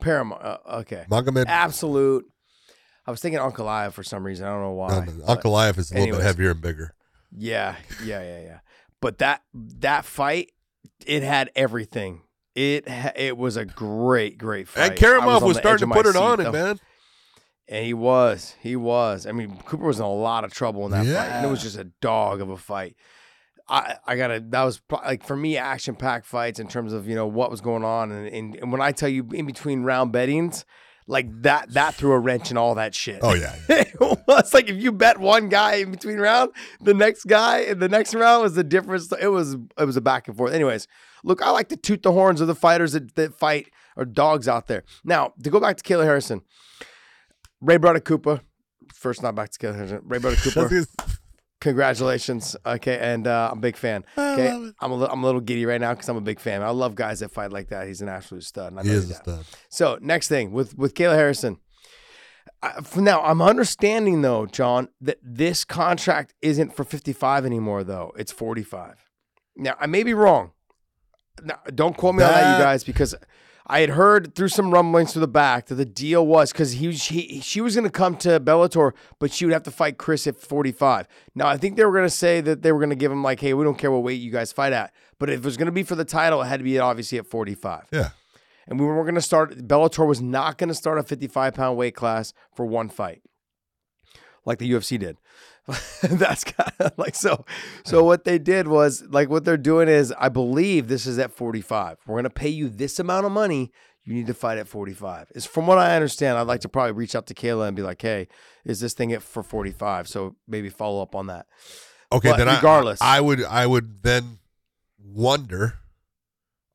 Paramount. Uh, okay. Magomed Absolute. I was thinking Ankalaev for some reason. I don't know why. no, no, Ankalaev is a little bit heavier and bigger. Yeah, yeah, yeah, yeah. But that that fight, it had everything. It it was a great, great fight. And Karamov on was, starting to put it on seat the- man. And he was, he was. I mean, Cooper was in a lot of trouble in that fight, and it was just a dog of a fight. I, I gotta. That was like for me, action packed fights in terms of you know what was going on, and, and and when I tell you in between round bettings, like that that threw a wrench in all that shit. Oh yeah, it was like if you bet one guy in between round, the next guy in the next round was the difference. It was it was a back and forth. Anyways, look, I like to toot the horns of the fighters that, that fight or dogs out there. Now to go back to Kayla Harrison, Ray Brother Cooper. First, not back to Kayla Harrison. Ray Brother Cooper. Congratulations. Okay, and uh, I'm a big fan. I Okay, love it. I'm a little, I'm a little giddy right now because I'm a big fan. I love guys that fight like that. He's an absolute stud. and I he know is a that. stud. So next thing with with Kayla Harrison. I, for now, I'm understanding though, John, that this contract isn't for 55 anymore. Though it's 45. Now I may be wrong. Now, don't quote me on that, That- you guys, because I had heard through some rumblings through the back that the deal was because he, he she was going to come to Bellator, but she would have to fight Cris at 45. Now I think they were going to say that they were going to give him like, hey, we don't care what weight you guys fight at, but if it was going to be for the title, it had to be obviously at 45 Yeah, and we were going to start. Bellator was not going to start a 55 pound weight class for one fight, like the UFC did. That's kind of like so. So what they did was like what they're doing is, I believe this is at 45. We're going to pay you this amount of money. You need to fight at 45. Is from what I understand. I'd like to probably reach out to Kayla and be like, hey, is this thing at for 45? So maybe follow up on that. Okay, But then I- regardless- I, would I would then wonder: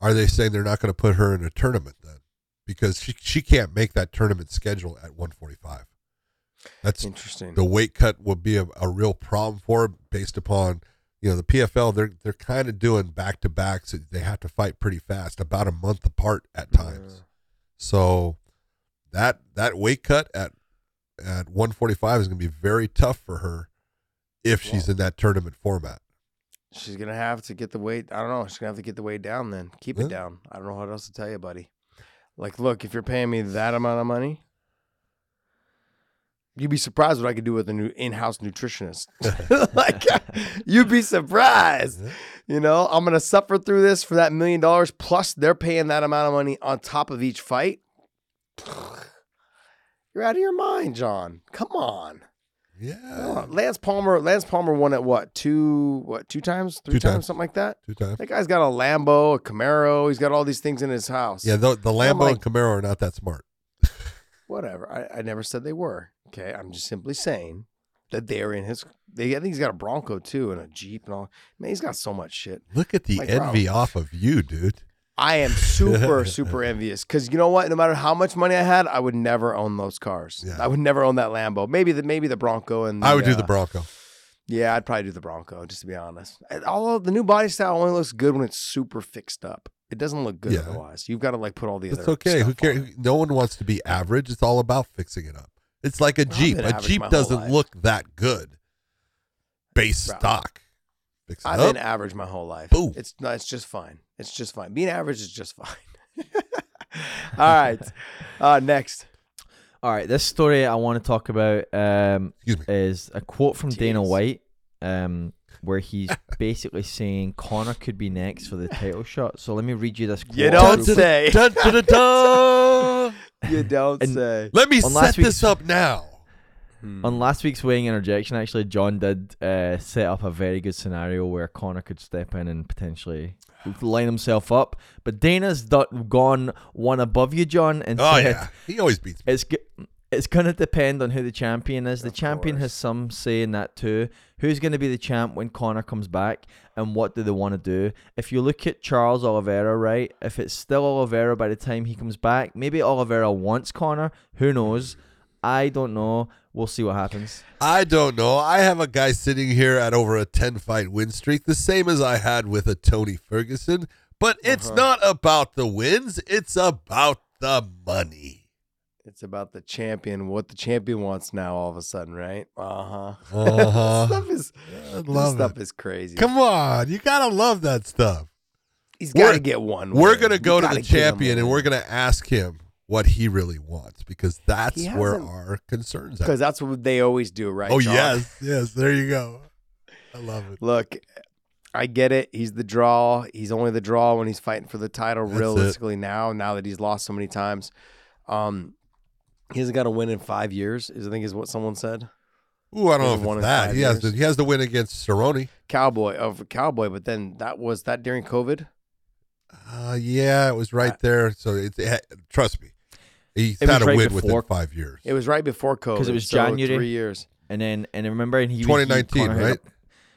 Are they saying they're not going to put her in a tournament then? Because she she can't make that tournament schedule at 145. That's Interesting. the weight cut would be a, a real problem for her based upon you know the PFL. They're they're kind of doing back to backs. So they have to fight pretty fast, about a month apart at times. So that that weight cut at at 145 is going to be very tough for her if she's in that tournament format. She's gonna have to get the weight. I don't know. She's gonna have to get the weight down. Then keep Yeah. it down. I don't know what else to tell you, buddy. Like, look, if you're paying me that amount of money, you'd be surprised what I could do with a new in-house nutritionist. like, you'd be surprised. You know, I'm gonna suffer through this for that million dollars. Plus, they're paying that amount of money on top of each fight. You're out of your mind, John. Come on. Yeah. Lance Palmer. Lance Palmer won at what two? What two times? Three Two times, times. Something like that. Two times. That guy's got a Lambo, a Camaro. He's got all these things in his house. Yeah, the, the Lambo like- and Camaro are not that smart. Whatever. I, I never said they were. Okay. I'm just simply saying that they're in his. They, I think he's got a Bronco too and a Jeep and all. Man, he's got so much shit. Look at the Like, envy off of you, dude. I am super, super envious because you know what? No matter how much money I had, I would never own those cars. Yeah. I would never own that Lambo. Maybe the maybe the Bronco and I would do the uh, Bronco. Yeah, I'd probably do the Bronco, just to be honest. And Although the new body style only looks good when it's super fixed up. It doesn't look good Yeah. otherwise. You've got to like put all the other stuff. It's other. okay. Who stuff on cares? it. No one wants to be average. It's all about fixing it up. It's like a I've Jeep. A Jeep doesn't life. look that good. Base Bro. stock. Fix it I've up. been average my whole life. Boom. It's no, it's just fine. It's just fine. Being average is just fine. all right. Uh, next. All right, this story I want to talk about um, is a quote from Dana White, um, where he's basically saying Conor could be next for the title shot. So let me read you this quote. You don't Dun, dun, say. You don't And- say. Let me On set last this up now. On last week's weighing interjection, actually, John did uh, set up a very good scenario where Conor could step in and potentially line himself up. But Dana's do- gone one above you, John, and Oh said yeah, he always beats me. it's g- it's gonna depend on who the champion is. The Of champion has some say in that too. Who's gonna be the champ when Conor comes back, and what do they want to do? If you look at Charles Oliveira, right? If it's still Oliveira by the time he comes back, maybe Oliveira wants Conor. Who knows? I don't know. We'll see what happens. I don't know. I have a guy sitting here at over a 10 fight win streak, the same as I had with a Tony Ferguson. But it's Uh-huh. not about the wins, it's about the money. It's about the champion, what the champion wants now. All of a sudden, right? Uh huh. Uh-huh. stuff is I this love stuff it. is crazy. Come on, you gotta love that stuff. He's got to get one. We're win. gonna go to the give him a champion and we're gonna ask him what he really wants because that's where our concerns are. because that's what they always do, right? Oh John? yes, yes. There you go. I love it. Look, I get it. He's the draw. He's only the draw when he's fighting for the title. That's it. realistically, now, now that he's lost so many times, um, he hasn't got to win in five years. Is I think is what someone said. Ooh, I don't Hasn't know if in it's that. five He has years. to. He has to win against Cerrone. Cowboy of Cowboy, but then that was that during COVID. Uh, yeah, it was right I- there. So it's it, trust me, he's It was had a right win before- within five years. It was right before COVID because it was so January. three years. And then and remember, and he he- 2019, Conor hit right?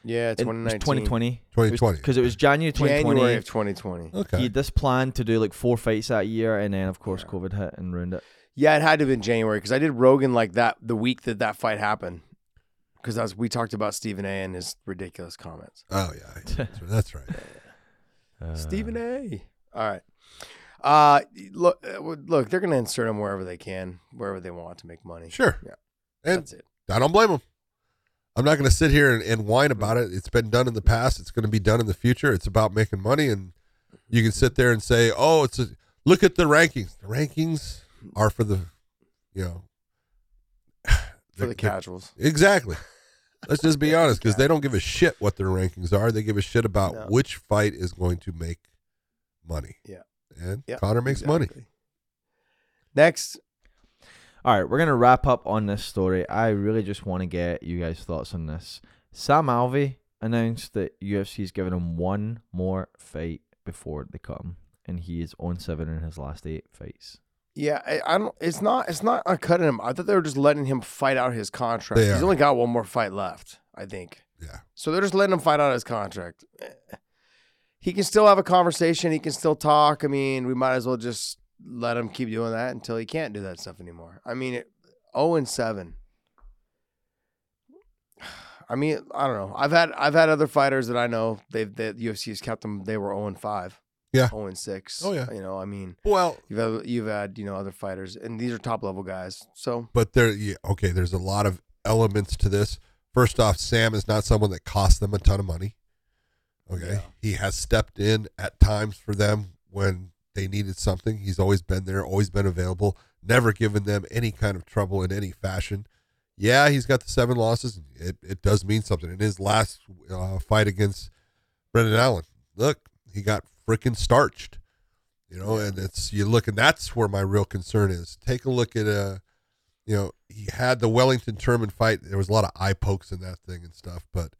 Yeah, it 2019. 2020. 2020. Because it was January 2020. January of 2020. Okay. He had this plan to do like four fights that year, and then of course Yeah. COVID hit and ruined it. Yeah, it had to have been January because I did Rogan like that the week that that fight happened. Because as we talked about Stephen A. and his ridiculous comments. oh yeah, that's, that's right. Uh, Stephen A. All right. Uh, look, uh, look, they're gonna insert him wherever they can, wherever they want to make money. Sure. Yeah. And That's it. I don't blame them. I'm not going to sit here and, and whine about it. It's been done in the past. It's going to be done in the future. It's about making money, and you can sit there and say, "Oh, it's a look at the rankings. The rankings are for the, you know, For the casuals. Exactly. Let's just be honest, because they don't give a shit what their rankings are. They give a shit about No. which fight is going to make money. Yeah. And Yeah, Conor makes money. Next, All right, we're gonna wrap up on this story. I really just want to get you guys' thoughts on this. Sam Alvey announced that UFC is giving him one more fight before they cut him, and he is on seven in his last eight fights. Yeah, I, I don't. It's not. It's not cutting him. I thought they were just letting him fight out his contract. He's only got one more fight left, I think. Yeah. So they're just letting him fight out his contract. Eh. He can still have a conversation. He can still talk. I mean, we might as well just let him keep doing that until he can't do that stuff anymore. I mean, it, 0 and 7. I mean, I don't know. I've had I've had other fighters that I know they've that UFC has kept them. They were 0 and 5. Yeah. zero and six. Oh, yeah. You know, I mean, Well, you've had, you've had you know other fighters, and these are top level guys. So but there, yeah, okay, there's a lot of elements to this. First off, Sam is not someone that costs them a ton of money. Okay. Yeah. He has stepped in at times for them when they needed something. He's always been there, always been available, never given them any kind of trouble in any fashion. Yeah, he's got the seven losses. It, it does mean something. In his last uh, fight against Brendan Allen, look, he got freaking starched. You know, and it's you look, and that's where my real concern is. Take a look at uh you know, he had the Wellington Turman fight. There was a lot of eye pokes in that thing and stuff, but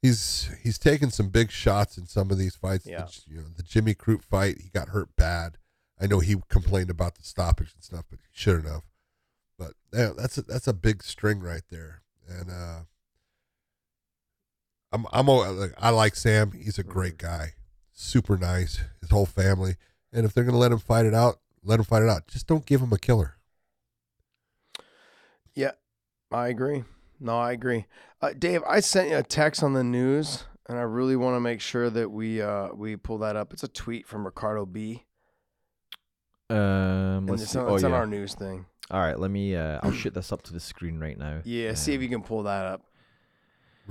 he's he's taken some big shots in some of these fights. Yeah. The, you know, the Jimmy Crute fight, he got hurt bad. I know he complained about the stoppage and stuff, but he shouldn't have. But yeah, that's a, that's a big string right there, and uh, I'm I'm al- like, I like Sam. He's a great guy, super nice. His whole family, and if they're gonna let him fight it out, let him fight it out. Just don't give him a killer. yeah, I agree. No, I agree. Uh, Dave, I sent you a text on the news, and I really want to make sure that we uh, we pull that up. It's a tweet from Ricardo B. Um, let's it's see. on, Oh it's on yeah. our news thing. All right, let me. Uh, I'll shoot this up to the screen right now. Yeah, see if you can pull that up.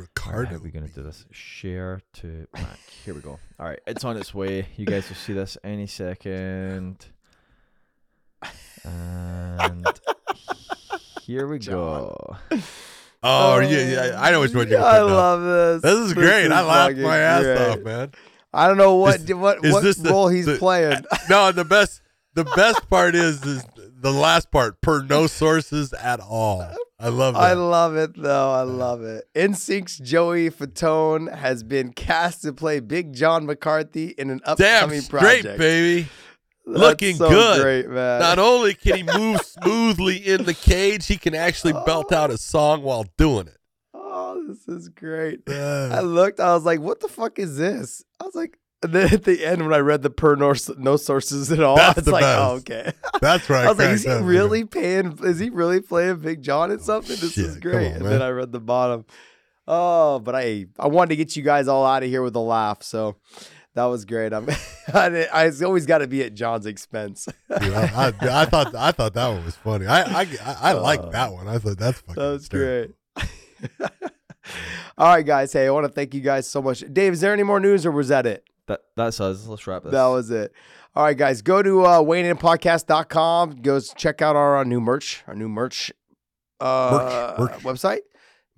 Ricardo, are we gonna do this? Share to Mac. Here we go. All right, it's on its way. You guys will see this any second. And here we go. Oh, yeah, yeah, I know which one you're I up. love this. This is great. I laughed my ass great. off, man. I don't know what Is- what is what this the- role he's the- playing. No, the best the best part is, is the last part per no sources at all. I love that. I love it though. I love it. NSYNC's Joey Fatone has been cast to play Big John McCarthy in an Damn upcoming straight, project. baby. That's Looking so good. Great man. Not only can he move smoothly in the cage, he can actually belt out a song while doing it. oh, this is great. I Uh, looked. I was like, "What the fuck is this?" I was like, and then at the end when I read the per no, no sources at all, That's it's like, oh, okay. that's right. I was like, is he really paying? Is he really playing Big John in something? This is shit, come great. on, and then I read the bottom. Oh, but I I wanted to get you guys all out of here with a laugh, so that was great. I'm I, I always got to be at John's expense. I, I, I thought I thought that one was funny. I I, I, I like oh. that one. I thought that's fucking. that was hysterical. great. all right, guys. Hey, I want to thank you guys so much. Dave, is there any more news, or was that it? That that's us. Let's wrap this. That was it. All right, guys, go to uh, WeighingInPodcast.com. Go check out our, uh new merch, our new merch, uh, Merch, merch. website.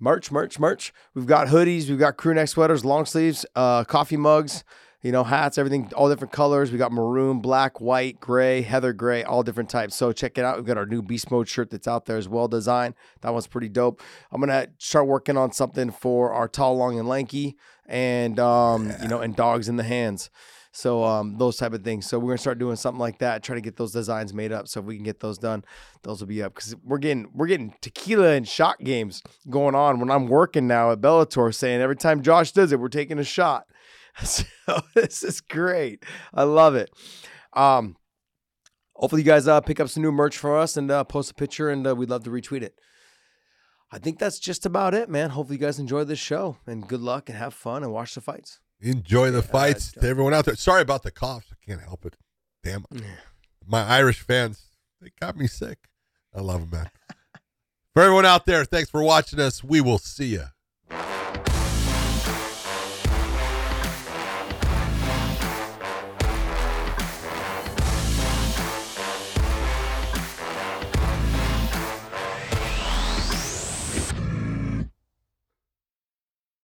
Merch, merch, merch. We've got hoodies, we've got crew neck sweaters, long sleeves, uh, coffee mugs, you know, hats, everything, all different colors. We got maroon, black, white, gray, heather gray, all different types. So check it out. We've got our new Beast Mode shirt that's out there as well, designed. That one's pretty dope. I'm gonna start working on something for our tall, long, and lanky, and um, you know, and dogs in the hands. So um, those type of things. So we're gonna start doing something like that. Try to get those designs made up. So if we can get those done, those will be up because we're getting we're getting tequila and shot games going on when I'm working now at Bellator. Saying every time Josh does it, we're taking a shot. So this is great. I love it. Um, hopefully you guys uh, pick up some new merch for us and uh, post a picture, and uh, we'd love to retweet it. I think that's just about it, man. Hopefully you guys enjoy this show and good luck and have fun and watch the fights. Enjoy the Yeah, fights to everyone out there. Sorry about the coughs. I can't help it. Damn. My Irish fans, they got me sick. I love them, man. for everyone out there, thanks for watching us. We will see you